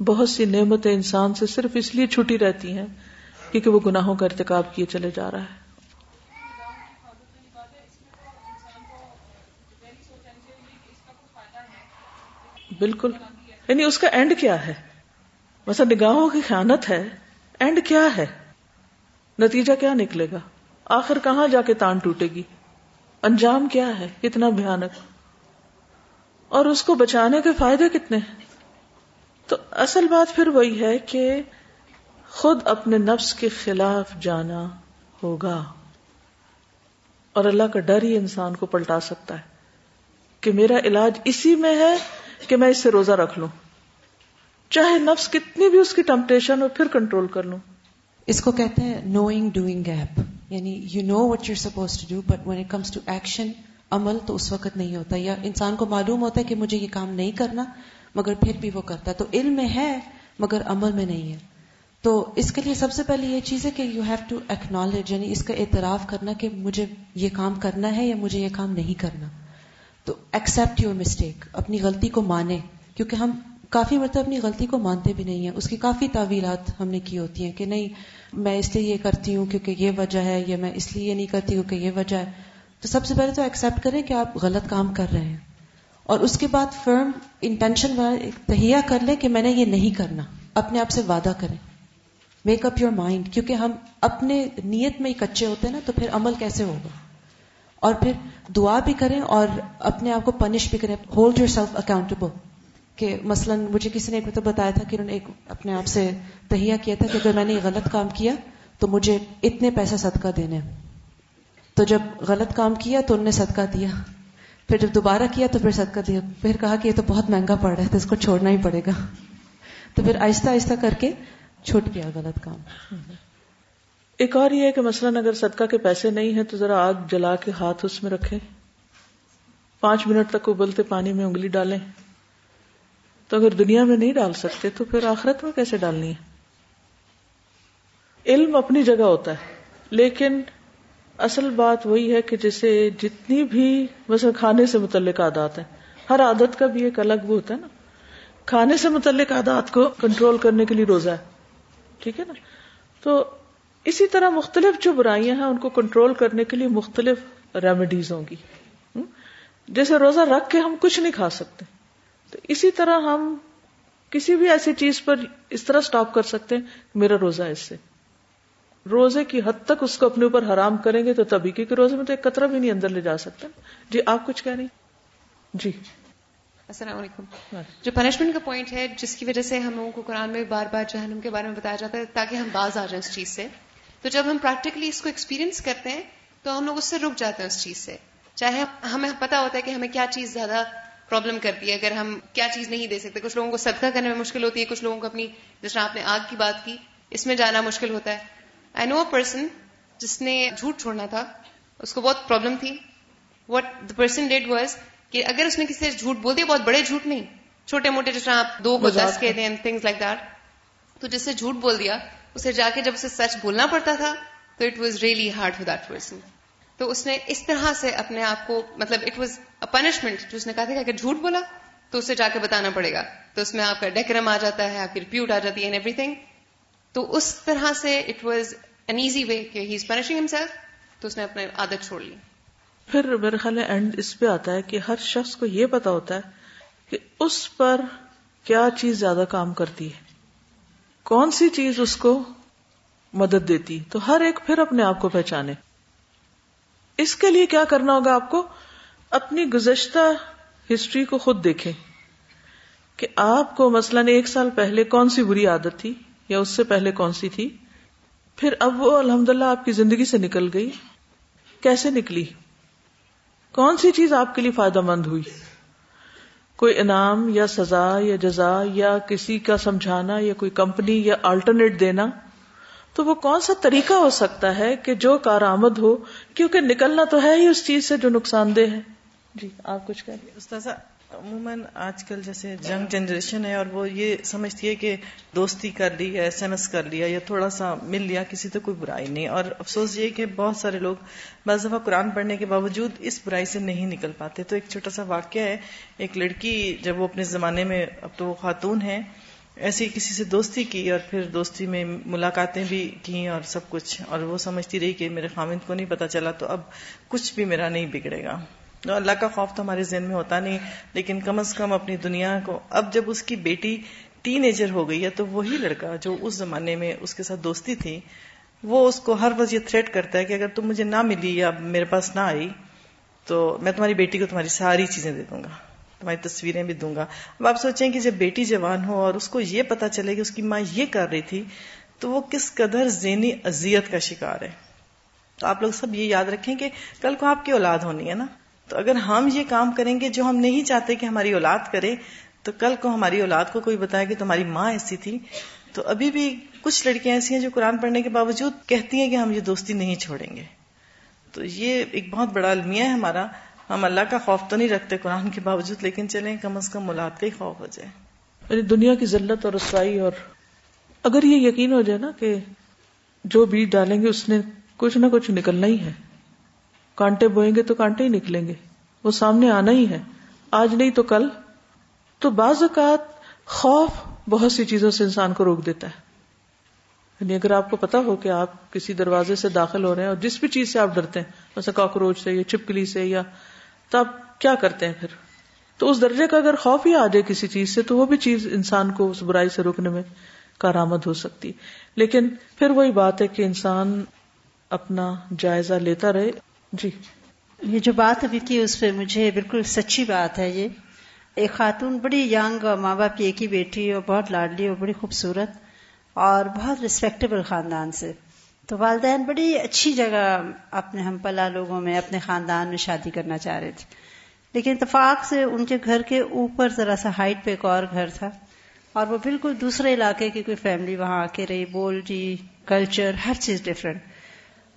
بہت سی نعمتیں انسان سے صرف اس لیے چھٹی رہتی ہیں کیونکہ وہ گناہوں کا ارتکاب کیے چلے جا رہا ہے۔ بالکل۔ یعنی اس کا اینڈ کیا ہے؟ مثلا نگاہوں کی خیانت ہے۔ اینڈ کیا ہے؟ نتیجہ کیا نکلے گا؟ آخر کہاں جا کے تان ٹوٹے گی؟ انجام کیا ہے؟ کتنا بھیانک۔ اور اس کو بچانے کے فائدے کتنے ہیں؟ تو اصل بات پھر وہی ہے کہ خود اپنے نفس کے خلاف جانا ہوگا۔ اور اللہ کا ڈر ہی انسان کو پلٹا سکتا ہے کہ میرا علاج اسی میں ہے کہ میں اس سے روزہ رکھ لوں۔ چاہے نفس کتنی بھی اس کی ٹمپٹیشن ہو، پھر کنٹرول کر لوں۔ اس کو کہتے ہیں نوئنگ ڈوئنگ گیپ یعنی you know what you suppose to do but when it comes to action عمل تو اس وقت نہیں ہوتا، یا انسان کو معلوم ہوتا ہے کہ مجھے یہ کام نہیں کرنا، مگر پھر بھی وہ کرتا ہے۔ تو علم میں ہے، مگر عمل میں نہیں ہے۔ تو اس کے لیے سب سے پہلے یہ چیز ہے کہ یو ہیو ٹو ایکنالج یعنی اس کا اعتراف کرنا کہ مجھے یہ کام کرنا ہے یا مجھے یہ کام نہیں کرنا۔ تو ایکسپٹ یور مسٹیک اپنی غلطی کو مانے۔ کیونکہ ہم کافی مرتبہ اپنی غلطی کو مانتے بھی نہیں ہیں۔ اس کی کافی تعویلات ہم نے کی ہوتی ہیں کہ نہیں، میں اس لیے یہ کرتی ہوں کیونکہ یہ وجہ ہے، یا میں اس لیے یہ نہیں کرتی کیونکہ یہ وجہ ہے۔ تو سب سے پہلے تو ایکسپٹ کریں کہ آپ غلط کام کر رہے ہیں۔ اور اس کے بعد فرم انٹینشن تہیا کر لیں کہ میں نے یہ نہیں کرنا۔ اپنے آپ سے وعدہ کریں۔ میک اپ یور مائنڈ کیونکہ ہم اپنے نیت میں ہی کچے ہوتے ہیں نا، تو پھر عمل کیسے ہوگا؟ اور پھر دعا بھی کریں اور اپنے آپ کو پنش بھی کریں۔ ہولڈ یور سیلف اکاؤنٹیبل کہ مثلا مجھے کسی نے تو بتایا تھا کہ انہوں نے ایک اپنے آپ سے تہیا کیا تھا کہ اگر میں نے یہ غلط کام کیا تو مجھے اتنے پیسے صدقہ دینے تو جب غلط کام کیا تو انہوں نے صدقہ دیا۔ پھر جب دوبارہ کیا تو پھر صدقہ دیا۔ پھر کہا کہ یہ تو بہت مہنگا پڑ رہا ہے، تو اس کو چھوڑنا ہی پڑے گا۔ تو پھر آہستہ آہستہ کر کے چھوٹ گیا غلط کام۔ ایک اور یہ ہے کہ مثلاً اگر صدقہ کے پیسے نہیں ہیں تو ذرا آگ جلا کے ہاتھ اس میں رکھے پانچ منٹ تک ابلتے پانی میں انگلی ڈالیں۔ تو اگر دنیا میں نہیں ڈال سکتے تو پھر آخرت میں کیسے ڈالنی ہے؟ علم اپنی جگہ ہوتا ہے، لیکن اصل بات وہی ہے کہ جیسے جتنی بھی مثلا کھانے سے متعلق عادات ہیں، ہر عادت کا بھی ایک الگ وہ ہوتا ہے نا۔ کھانے سے متعلق عادات کو کنٹرول کرنے کے لیے روزہ ہے، ٹھیک ہے نا؟ تو اسی طرح مختلف جو برائیاں ہیں، ان کو کنٹرول کرنے کے لیے مختلف ریمیڈیز ہوں گی۔ جیسے روزہ رکھ کے ہم کچھ نہیں کھا سکتے۔ تو اسی طرح ہم کسی بھی ایسی چیز پر اس طرح سٹاپ کر سکتے ہیں، میرا روزہ اس سے۔ روزے کی حد تک اس کو اپنے اوپر حرام کریں گے تو تبھی کیونکہ روزے میں تو ایک قطرہ بھی نہیں اندر لے جا سکتے جی آپ کچھ کہہ رہی جی۔ السلام علیکم۔ جو پنشمنٹ کا پوائنٹ ہے جس کی وجہ سے ہم لوگوں کو قرآن میں بار بار جہنم کے بارے میں بتایا جاتا ہے تاکہ ہم باز آ جائیں اس چیز سے۔ تو جب ہم پریکٹیکلی اس کو ایکسپیرینس کرتے ہیں تو ہم لوگ اس سے رک جاتے ہیں اس چیز سے۔ چاہے ہمیں پتا ہوتا ہے کہ ہمیں کیا چیز زیادہ پرابلم کرتی ہے اگر ہم کیا چیز نہیں دے سکتے۔ کچھ لوگوں کو صدقہ کرنے میں مشکل ہوتی ہے کچھ لوگوں کو اپنی جس طرح آپ نے آگ کی بات کی اس میں جانا مشکل ہوتا ہے۔ آئی نو اے پرسن جس نے جھوٹ چھوڑنا تھا اس کو بہت پرابلم تھی۔ What the person did was کہ اگر اس نے کسی سے جھوٹ بول دیا بہت بڑے جھوٹ نہیں چھوٹے موٹے جس طرح آپ دو کو دس کہتے ہیں تھنگس لائک دیٹ تو جس سے جھوٹ بول دیا اسے جا کے جب اسے سچ بولنا پڑتا تھا تو it was really hard for that person تو اس نے اس طرح سے اپنے آپ کو مطلب اٹ واز اے پنشمنٹ جو اس نے کہا تھا کہ اگر جھوٹ بولا تو اسے جا کے بتانا پڑے گا۔ تو اس میں آپ کا ڈیکرم آ جاتا ہے آپ کی ریپیوٹ آ جاتی ہے ایوری تھنگ تو اس طرح سے it was an easy way کہ ہی از پنشنگ ہمسیلف تو اس نے اپنے عادت چھوڑ لی۔ پھر میرے خیال اینڈ اس پہ آتا ہے کہ ہر شخص کو یہ پتا ہوتا ہے کہ اس پر کیا چیز زیادہ کام کرتی ہے۔ کون سی چیز اس کو مدد دیتی؟ تو ہر ایک پھر اپنے آپ کو پہچانے۔ اس کے لیے کیا کرنا ہوگا آپ کو؟ اپنی گزشتہ ہسٹری کو خود دیکھیں کہ آپ کو مثلاً ایک سال پہلے کون سی بری عادت تھی؟ یا اس سے پہلے کون سی تھی؟ پھر اب وہ الحمد للہ آپ کی زندگی سے نکل گئی۔ کیسے نکلی؟ کون سی چیز آپ کے لیے فائدہ مند ہوئی؟ کوئی انعام یا سزا یا جزا یا کسی کا سمجھانا یا کوئی کمپنی یا آلٹرنیٹ دینا؟ تو وہ کون سا طریقہ ہو سکتا ہے کہ جو کارآمد ہو؟ کیونکہ نکلنا تو ہے ہی اس چیز سے جو نقصان دہ ہے۔ جی آپ کچھ کہیں استاذہ عموماً آج کل جیسے جنگ جنریشن ہے اور وہ یہ سمجھتی ہے کہ دوستی کر لی یا ایس ایم ایس کر لیا یا تھوڑا سا مل لیا، کسی تو کوئی برائی نہیں۔ اور افسوس یہ کہ بہت سارے لوگ بعض دفعہ قرآن پڑھنے کے باوجود اس برائی سے نہیں نکل پاتے۔ تو ایک چھوٹا سا واقعہ ہے، ایک لڑکی جب وہ اپنے زمانے میں، اب تو وہ خاتون ہے، ایسی کسی سے دوستی کی اور پھر دوستی میں ملاقاتیں بھی کی اور سب کچھ۔ اور وہ سمجھتی رہی کہ میرے خامند کو نہیں پتا چلا، تو اب کچھ بھی میرا نہیں بگڑے گا۔ اللہ کا خوف تو ہمارے ذہن میں ہوتا نہیں، لیکن کم از کم اپنی دنیا کو، اب جب اس کی بیٹی ٹین ایجر ہو گئی ہے تو وہی لڑکا جو اس زمانے میں اس کے ساتھ دوستی تھی، وہ اس کو ہر وقت یہ تھریٹ کرتا ہے کہ اگر تم مجھے نہ ملی یا میرے پاس نہ آئی، تو میں تمہاری بیٹی کو تمہاری ساری چیزیں دے دوں گا، تمہاری تصویریں بھی دوں گا۔ اب آپ سوچیں کہ جب بیٹی جوان ہو اور اس کو یہ پتا چلے کہ اس کی ماں یہ کر رہی تھی، تو وہ کس قدر ذہنی اذیت کا شکار ہے۔ تو آپ لوگ سب یہ یاد رکھیں کہ کل کو آپ کی اولاد ہونی ہے نا؟ تو اگر ہم یہ کام کریں گے جو ہم نہیں چاہتے کہ ہماری اولاد کرے، تو کل کو ہماری اولاد کو کوئی بتائے کہ تمہاری ماں ایسی تھی۔ تو ابھی بھی کچھ لڑکیاں ایسی ہیں جو قرآن پڑھنے کے باوجود کہتی ہیں کہ ہم یہ دوستی نہیں چھوڑیں گے۔ تو یہ ایک بہت بڑا المیہ ہے ہمارا۔ ہم اللہ کا خوف تو نہیں رکھتے قرآن کے باوجود، لیکن چلیں، کم از کم ملاد کا ہی خوف ہو جائے۔ یعنی دنیا کی ذلت اور رسوائی اور اگر یہ یقین ہو جائے نا کہ جو بیج ڈالیں گے، اس نے کچھ نہ کچھ نکلنا ہی ہے۔ کانٹے بوئیں گے تو کانٹے ہی نکلیں گے۔ وہ سامنے آنا ہی ہے۔ آج نہیں تو کل۔ تو بعض اوقات خوف بہت سی چیزوں سے انسان کو روک دیتا ہے۔ یعنی اگر آپ کو پتا ہو کہ آپ کسی دروازے سے داخل ہو رہے ہیں اور جس بھی چیز سے آپ ڈرتے ہیں جیسے کاکروچ سے یا چپکلی سے یا تو آپ کیا کرتے ہیں پھر؟ تو اس درجے کا اگر خوف ہی آ جائے کسی چیز سے، تو وہ بھی چیز انسان کو اس برائی سے روکنے میں کارآمد ہو سکتی۔ لیکن پھر وہی بات ہے کہ انسان اپنا جائزہ لیتا رہے۔ جی یہ جو بات ابھی کی اس پہ مجھے بالکل سچی بات ہے یہ۔ ایک خاتون بڑی ینگ اور ماں باپ کی ایک ہی بیٹی اور بہت لاڈلی اور بڑی خوبصورت اور بہت ریسپیکٹیبل خاندان سے۔ تو والدین بڑی اچھی جگہ اپنے ہم پلا لوگوں میں، اپنے خاندان میں شادی کرنا چاہ رہے تھے۔ لیکن اتفاق سے ان کے گھر کے اوپر ذرا سا ہائٹ پہ ایک اور گھر تھا اور وہ بالکل دوسرے علاقے کی کوئی فیملی وہاں آ کے رہی۔ بول جی کلچر ہر چیز ڈفرینٹ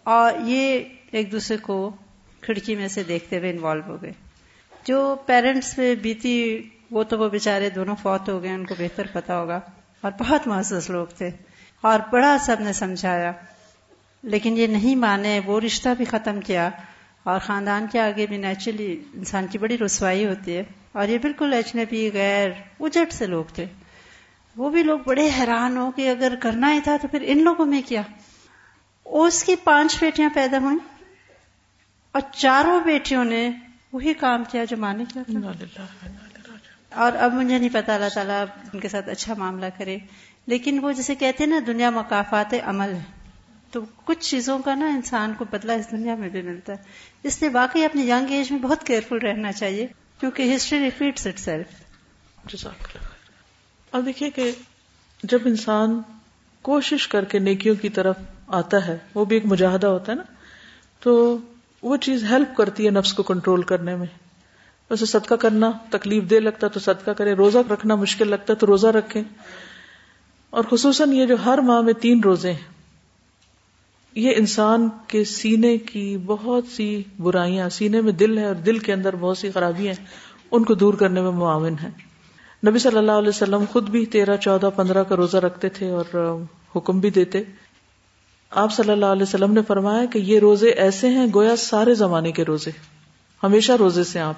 اور یہ ایک دوسرے کو کھڑکی میں سے دیکھتے ہوئے انوالو ہو گئے۔ جو پیرنٹس پہ بیتی وہ تو وہ بےچارے دونوں فوت ہو گئے، ان کو بہتر پتا ہوگا۔ اور بہت محسوس لوگ تھے۔ اور بڑا سب نے سمجھایا۔ لیکن یہ نہیں مانے، وہ رشتہ بھی ختم کیا۔ اور خاندان کے آگے بھی نیچرلی انسان کی بڑی رسوائی ہوتی ہے۔ اور یہ بالکل اجنبی، غیر اجٹ سے لوگ تھے۔ وہ بھی لوگ بڑے حیران ہو کہ اگر کرنا ہی تھا تو پھر ان لوگوں میں کیا؟ اس کی پانچ بیٹیاں پیدا ہوئیں۔ اور چاروں بیٹیوں نے وہی کام کیا جو مانے کیا تھا۔ اور اب مجھے نہیں پتا اللہ تعالیٰ ان کے ساتھ اچھا معاملہ کرے۔ لیکن وہ جیسے کہتے ہیں نا دنیا مقافات عمل ہے۔ تو کچھ چیزوں کا نا انسان کو بدلا اس دنیا میں بھی ملتا ہے۔ اس لیے واقعی اپنی ینگ ایج میں بہت کیئرفل رہنا چاہیے کیونکہ ہسٹری ریپیٹس اٹ سیلف۔ اور دیکھیے کہ جب انسان کوشش کر کے نیکیوں کی طرف آتا ہے وہ بھی ایک مجاہدہ ہوتا ہے نا تو وہ چیز ہیلپ کرتی ہے نفس کو کنٹرول کرنے میں۔ ویسے صدقہ کرنا تکلیف دے لگتا تو صدقہ کرے، روزہ رکھنا مشکل لگتا تو روزہ رکھے اور خصوصاً یہ جو ہر ماہ میں تین روزے ہیں، یہ انسان کے سینے کی بہت سی برائیاں، سینے میں دل ہے اور دل کے اندر بہت سی خرابیاں ہیں، ان کو دور کرنے میں معاون ہے نبی صلی اللہ علیہ وسلم خود بھی تیرہ، چودہ، پندرہ کا روزہ رکھتے تھے اور حکم بھی دیتے۔ آپ صلی اللہ علیہ وسلم نے فرمایا کہ یہ روزے ایسے ہیں گویا سارے زمانے کے روزے ہمیشہ روزے سے آپ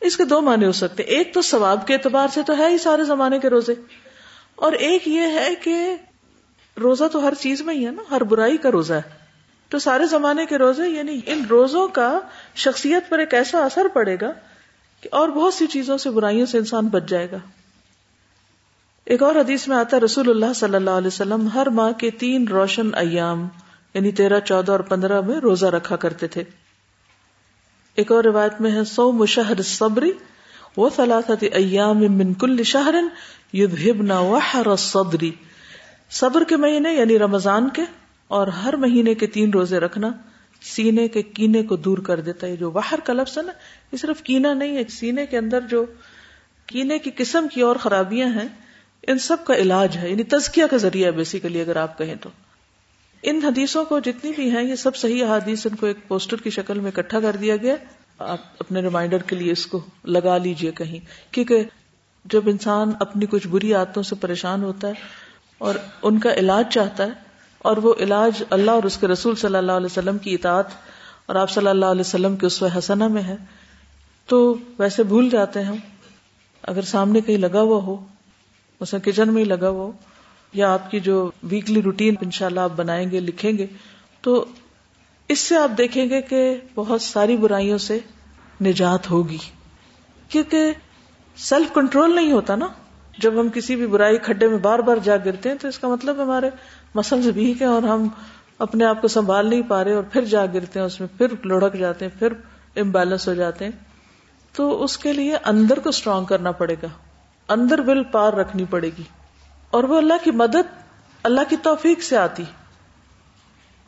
اس کے دو معنی ہو سکتے ایک تو ثواب کے اعتبار سے تو ہے ہی سارے زمانے کے روزے اور ایک یہ ہے کہ روزہ تو ہر چیز میں ہی ہے نا، ہر برائی کا روزہ ہے۔ تو سارے زمانے کے روزے یعنی ان روزوں کا شخصیت پر ایک ایسا اثر پڑے گا کہ اور بہت سی چیزوں سے برائیوں سے انسان بچ جائے گا۔ ایک اور حدیث میں آتا ہے، رسول اللہ صلی اللہ علیہ وسلم ہر ماہ کے تین روشن ایام یعنی تیرہ، چودہ اور پندرہ میں روزہ رکھا کرتے تھے۔ ایک اور روایت میں ہے سو مشہر صبری وہ ثلاثت ایام من کل شہر یذہبنا وحر الصدری صبر کے مہینے یعنی رمضان کے، اور ہر مہینے کے تین روزے رکھنا، سینے کے کینے کو دور کر دیتا ہے۔ جو باہر کا لفظ ہے نا، یہ صرف کینا نہیں ہے، سینے کے اندر جو کینے کی قسم کی اور خرابیاں ہیں ان سب کا علاج ہے یعنی تزکیہ کا ذریعہ ہے بیسیکلی اگر آپ کہیں تو۔ ان حدیثوں کو جتنی بھی ہیں، یہ سب صحیح حدیث ان کو ایک پوسٹر کی شکل میں اکٹھا کر دیا گیا۔ آپ اپنے ریمائنڈر کے لیے اس کو لگا لیجیے کہیں۔ کیونکہ جب انسان اپنی کچھ بری عادتوں سے پریشان ہوتا ہے اور ان کا علاج چاہتا ہے، اور وہ علاج اللہ اور اس کے رسول صلی اللہ علیہ وسلم کی اطاعت اور آپ صلی اللہ علیہ وسلم کے اس حسنہ میں ہے، تو ویسے بھول جاتے ہیں اگر سامنے کہیں لگا ہوا ہو مثلا کچن میں ہی لگا ہو، یا آپ کی جو ویکلی روٹین ان شاء اللہ آپ بنائیں گے، لکھیں گے، تو اس سے آپ دیکھیں گے کہ بہت ساری برائیوں سے نجات ہوگی۔ کیونکہ سیلف کنٹرول نہیں ہوتا نا۔ جب ہم کسی بھی برائی کھڈے میں بار بار جا گرتے ہیں، تو اس کا مطلب ہمارے مسلس ویک ہیں اور ہم اپنے آپ کو سنبھال نہیں پا رہے اور پھر جا گرتے ہیں، اس میں پھر لڑک جاتے ہیں، پھر امبیلنس ہو جاتے ہیں۔ تو اس کے لیے اندر کو اسٹرانگ کرنا پڑے گا۔ اندر ول پار رکھنی پڑے گی اور وہ اللہ کی مدد اللہ کی توفیق سے آتی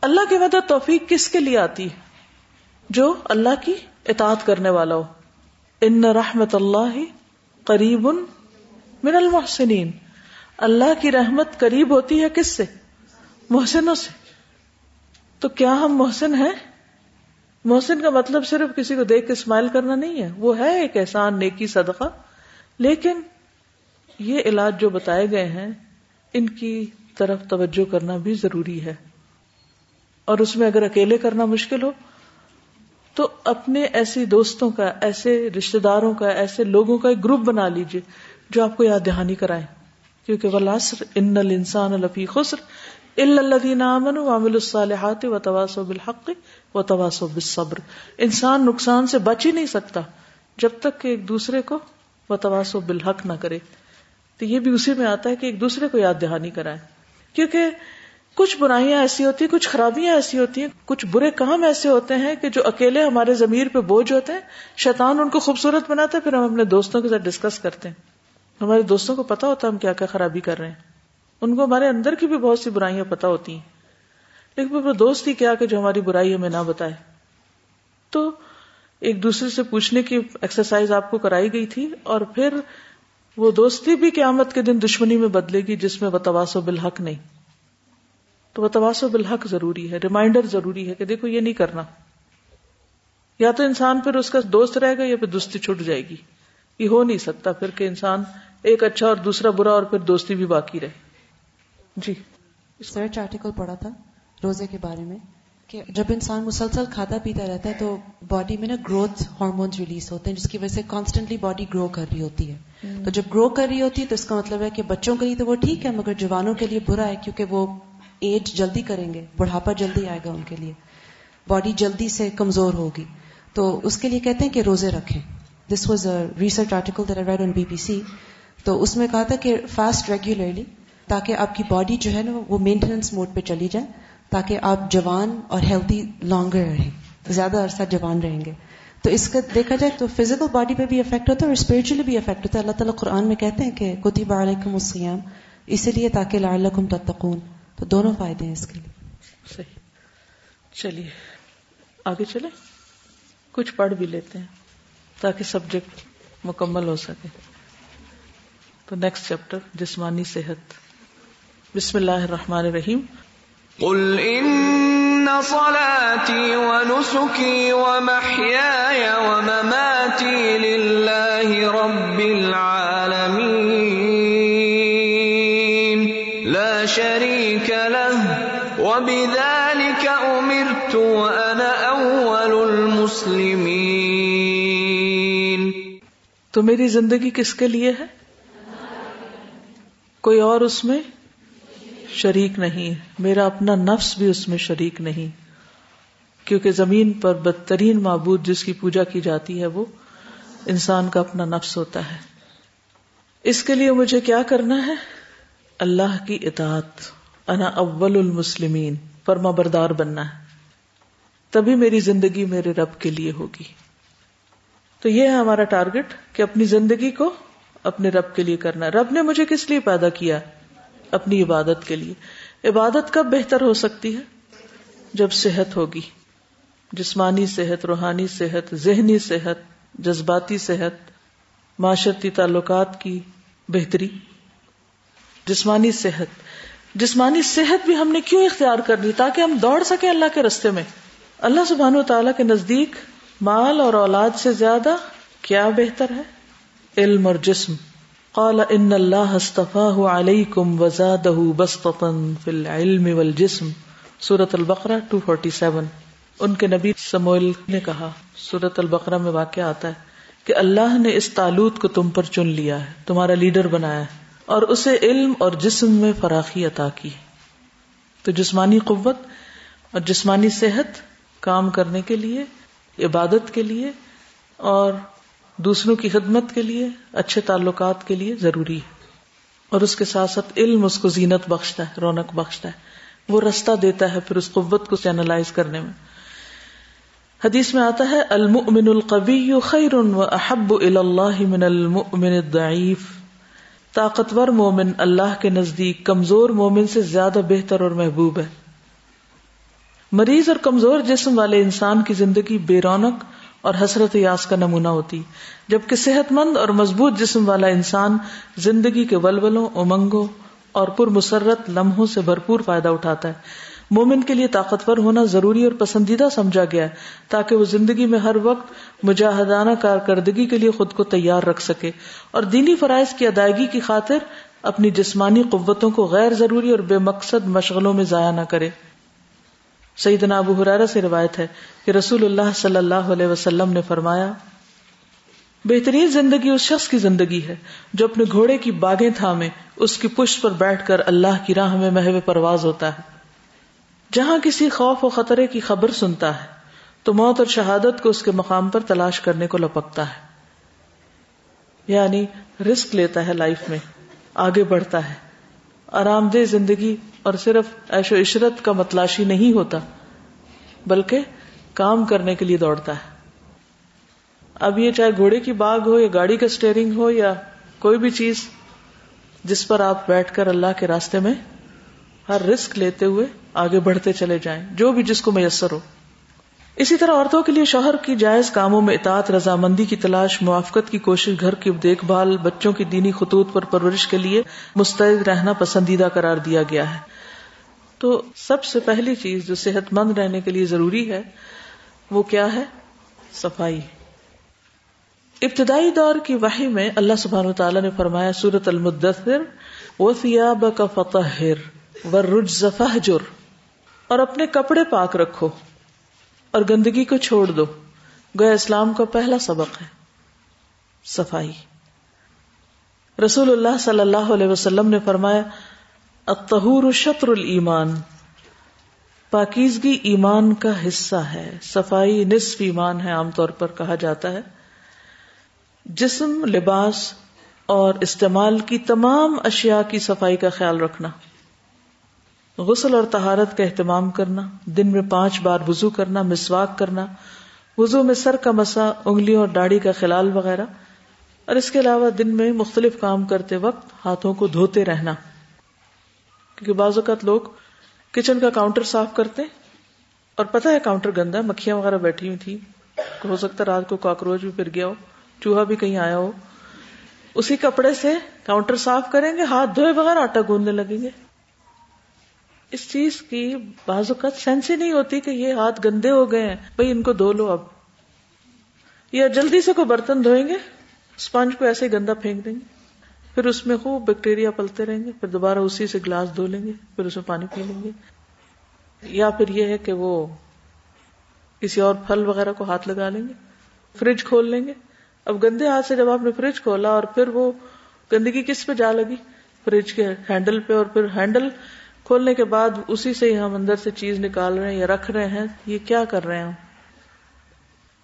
اللہ کی مدد توفیق کس کے لیے آتی جو اللہ کی اطاعت کرنے والا ہو۔ ان رحمت اللہ قریب من المحسنین۔ اللہ کی رحمت قریب ہوتی ہے کس سے؟ محسنوں سے۔ تو کیا ہم محسن ہیں؟ محسن کا مطلب صرف کسی کو دیکھ کے اسمائل کرنا نہیں ہے۔ وہ ہے ایک احسان، نیکی، صدقہ۔ لیکن یہ علاج جو بتائے گئے ہیں، ان کی طرف توجہ کرنا بھی ضروری ہے۔ اور اس میں اگر اکیلے کرنا مشکل ہو، تو اپنے ایسے دوستوں کا، ایسے رشتے داروں کا، ایسے لوگوں کا ایک گروپ بنا لیجیے جو آپ کو یاد دہانی کرائے کیونکہ ولاسر ان الانسان لفی خسر الا الذين امنوا وعملوا الصالحات وتواصوا بالحق وتواصوا بالصبر۔ انسان نقصان سے بچ ہی نہیں سکتا جب تک کہ ایک دوسرے کو وتواصوا بالحق نہ کرے۔ تو یہ بھی اسی میں آتا ہے کہ ایک دوسرے کو یاد دہانی کرائے کیونکہ کچھ برائیاں ایسی ہوتی ہیں، کچھ خرابیاں ایسی ہوتی ہیں، کچھ برے کام ایسے ہوتے ہیں کہ جو اکیلے ہمارے ضمیر پہ بوجھ ہوتے ہیں۔ شیطان ان کو خوبصورت بناتا ہے، پھر ہم اپنے دوستوں کے ساتھ ڈسکس کرتے ہیں۔ ہمارے دوستوں کو پتا ہوتا ہے ہم کیا کیا خرابی کر رہے ہیں۔ ان کو ہمارے اندر کی بھی بہت سی برائیاں پتا ہوتی ہیں۔ لیکن پھر دوست ہی کیا کہ جو ہماری برائی ہمیں نہ بتائے۔ تو ایک دوسرے سے پوچھنے کی ایکسرسائز آپ کو کرائی گئی تھی اور پھر وہ دوستی بھی قیامت کے دن دشمنی میں بدلے گی جس میں بتواس بالحق نہیں۔ تو بتواس بالحق ضروری ہے، ریمائنڈر ضروری ہے کہ دیکھو یہ نہیں کرنا۔ یا تو انسان پھر اس کا دوست رہے گا یا پھر دوستی چھٹ جائے گی۔ یہ ہو نہیں سکتا پھر کہ انسان ایک اچھا اور دوسرا برا اور پھر دوستی بھی باقی رہے۔ جی۔ سرچ آرٹیکل پڑھا تھا روزے کے بارے میں کہ جب انسان مسلسل کھاتا پیتا رہتا ہے تو باڈی میں نا گروتھ ہارمونس ریلیز ہوتے ہیں، جس کی وجہ سے کانسٹنٹلی باڈی گرو کر رہی ہوتی ہے۔ تو جب گرو کر رہی ہوتی ہے تو اس کا مطلب ہے کہ بچوں کے لیے تو وہ ٹھیک ہے، مگر جوانوں کے لیے برا ہے کیونکہ وہ ایج جلدی کریں گے، بڑھاپا جلدی آئے گا ان کے لیے باڈی جلدی سے کمزور ہوگی۔ تو اس کے لیے کہتے ہیں کہ روزے رکھیں۔ This was a research article read on B B C تو اس میں کہا تھا کہ فاسٹ ریگولرلی تاکہ آپ کی باڈی جو ہے نا وہ مینٹیننس موڈ پہ چلی جائے، تاکہ آپ جوان اور ہیلتھی لانگر رہیں۔ زیادہ عرصہ جوان رہیں گے۔ تو اس کا دیکھا جائے تو فزیکل باڈی پہ بھی افیکٹ ہوتا ہے اور اسپرچلی بھی افیکٹ ہوتا ہے۔ اللہ تعالیٰ قرآن میں کہتے ہیں کہ کتب علیکم السیام اسی لیے تاکہ لعلکم تتقون۔ تو دونوں فائدے ہیں اس کے لیے۔ صحیح۔ چلیے آگے چلے کچھ پڑھ بھی لیتے ہیں تاکہ سبجیکٹ مکمل ہو سکے۔ تو نیکسٹ چیپٹر جسمانی صحت۔ بسم اللہ الرحمن الرحیم۔ قل ان ان صلاتي ونسكي ومحياي ومماتي لله رب العالمين. لا شريك له، وبذلك امرت وانا اول المسلمين. تو میری زندگی کس کے لیے ہے؟ کوئی اور اس میں؟ شریک نہیں، میرا اپنا نفس بھی اس میں شریک نہیں۔ کیونکہ زمین پر بدترین معبود جس کی پوجا کی جاتی ہے، وہ انسان کا اپنا نفس ہوتا ہے۔ اس کے لیے مجھے کیا کرنا ہے؟ اللہ کی اطاعت۔ انا اول المسلمین، فرما بردار بننا ہے۔ تبھی میری زندگی میرے رب کے لیے ہوگی۔ تو یہ ہے ہمارا ٹارگٹ، کہ اپنی زندگی کو اپنے رب کے لیے کرنا رب نے مجھے کس لیے پیدا کیا؟ اپنی عبادت کے لیے۔ عبادت کب بہتر ہو سکتی ہے؟ جب صحت ہوگی۔ جسمانی صحت، روحانی صحت، ذہنی صحت، جذباتی صحت، معاشرتی تعلقات کی بہتری۔ جسمانی صحت۔ جسمانی صحت بھی ہم نے کیوں اختیار کرنی تاکہ ہم دوڑ سکیں اللہ کے رستے میں۔ اللہ سبحان و تعالیٰ کے نزدیک مال اور اولاد سے زیادہ کیا بہتر ہے؟ علم اور جسم۔ قال ان اللہ اصطفاہ علیکم وزادہ بسطتا فی العلم والجسم. سورة البقرہ 247 ان کے نبی سموئل نے کہا سورت البقرہ میں واقع آتا ہے کہ اللہ نے اس تالوت کو تم پر چن لیا ہے، تمہارا لیڈر بنایا ہے، اور اسے علم اور جسم میں فراخی عطا کی تو جسمانی قوت اور جسمانی صحت کام کرنے کے لیے، عبادت کے لیے اور دوسروں کی خدمت کے لیے، اچھے تعلقات کے لیے ضروری ہے۔ اور اس کے ساتھ ساتھ علم اس کو زینت بخشتا ہے، رونق بخشتا ہے۔ وہ رستہ دیتا ہے پھر اس قوت کو چینلائز کرنے میں۔ حدیث میں آتا ہے، المؤمن القوی خیر و احب اللہ من المؤمن الضعیف۔ طاقتور مومن اللہ کے نزدیک کمزور مومن سے زیادہ بہتر اور محبوب ہے۔ مریض اور کمزور جسم والے انسان کی زندگی بے رونق اور حسرت یاس کا نمونہ ہوتی۔ جبکہ صحت مند اور مضبوط جسم والا انسان زندگی کے ولولوں، امنگوں اور پر مسرت لمحوں سے بھرپور فائدہ اٹھاتا ہے۔ مومن کے لیے طاقتور ہونا ضروری اور پسندیدہ سمجھا گیا ہے، تاکہ وہ زندگی میں ہر وقت مجاہدانہ کارکردگی کے لیے خود کو تیار رکھ سکے۔ اور دینی فرائض کی ادائیگی کی خاطر اپنی جسمانی قوتوں کو غیر ضروری اور بے مقصد مشغلوں میں ضائع نہ کرے۔ سیدنا ابو حرارہ سے روایت ہے کہ رسول اللہ صلی اللہ علیہ وسلم نے فرمایا، بہترین زندگی اس شخص کی زندگی ہے جو اپنے گھوڑے کی باغیں تھامے، اس کی پشت پر بیٹھ کر اللہ کی راہ میں محو پرواز ہوتا ہے۔ جہاں کسی خوف و خطرے کی خبر سنتا ہے، تو موت اور شہادت کو اس کے مقام پر تلاش کرنے کو لپکتا ہے۔ یعنی رسک لیتا ہے لائف میں، آگے بڑھتا ہے۔ آرام دہ زندگی اور صرف ایش و عشرت کا متلاشی نہیں ہوتا، بلکہ کام کرنے کے لیے دوڑتا ہے۔ اب یہ چاہے گھوڑے کی باغ ہو یا گاڑی کا اسٹیئرنگ ہو یا کوئی بھی چیز، جس پر آپ بیٹھ کر اللہ کے راستے میں ہر رسک لیتے ہوئے آگے بڑھتے چلے جائیں، جو بھی جس کو میسر ہو۔ اسی طرح عورتوں کے لیے شوہر کی جائز کاموں میں اطاعت، رضامندی کی تلاش، موافقت کی کوشش، گھر کی دیکھ بھال، بچوں کی دینی خطوط پر پرورش کے لیے مستعد رہنا پسندیدہ قرار دیا گیا ہے۔ تو سب سے پہلی چیز جو صحت مند رہنے کے لیے ضروری ہے، وہ کیا ہے؟ صفائی۔ ابتدائی دور کی وحی میں اللہ سبحان تعالیٰ نے فرمایا سورت المدثر و سیاب کا فتح و اور اپنے کپڑے پاک رکھو۔ اور گندگی کو چھوڑ دو۔ گیا اسلام کا پہلا سبق ہے۔ صفائی۔ رسول اللہ صلی اللہ علیہ وسلم نے فرمایا، الطہور شطر الایمان۔ پاکیزگی ایمان کا حصہ ہے۔ صفائی نصف ایمان ہے عام طور پر کہا جاتا ہے۔ جسم، لباس اور استعمال کی تمام اشیاء کی صفائی کا خیال رکھنا۔ غسل اور تہارت کا اہتمام کرنا، دن میں پانچ بار وضو کرنا، مسواک کرنا، وضو میں سر کا مسا، انگلیوں اور داڑھی کا خلال وغیرہ، اور اس کے علاوہ دن میں مختلف کام کرتے وقت ہاتھوں کو دھوتے رہنا۔ کیونکہ بعض اوقات لوگ کچن کا کاؤنٹر صاف کرتے اور پتا ہے کاؤنٹر گندا، مکھیاں وغیرہ بیٹھی ہوئی تھی ہو سکتا رات کو کاکروچ بھی پھر گیا ہو، چوہا بھی کہیں آیا ہو۔ اسی کپڑے سے کاؤنٹر صاف کریں گے، ہاتھ دھوئے بغیر آٹا گوندنے لگیں گے۔ اس چیز کی بعض اوقات سینس ہی نہیں ہوتی کہ یہ ہاتھ گندے ہو گئے ہیں بھائی ان کو دھو لو اب۔ یا جلدی سے کوئی برتن دھوئیں گے اسپنج کو ایسے ہی گندا پھینک دیں گے۔ پھر اس میں خوب بیکٹیریا پلتے رہیں گے، پھر دوبارہ اسی سے گلاس دھو لیں گے، پھر اس میں پانی پی لیں گے۔ یا پھر یہ ہے کہ وہ کسی اور پھل وغیرہ کو ہاتھ لگا لیں گے فریج کھول لیں گے۔ اب گندے ہاتھ سے جب آپ نے فریج کھولا اور پھر وہ گندگی کس پہ جا لگی؟ فریج کے ہینڈل پہ اور پھر ہینڈل کھولنے کے بعد اسی سے ہی ہم اندر سے چیز نکال رہے ہیں یا رکھ رہے ہیں، یہ کیا کر رہے ہیں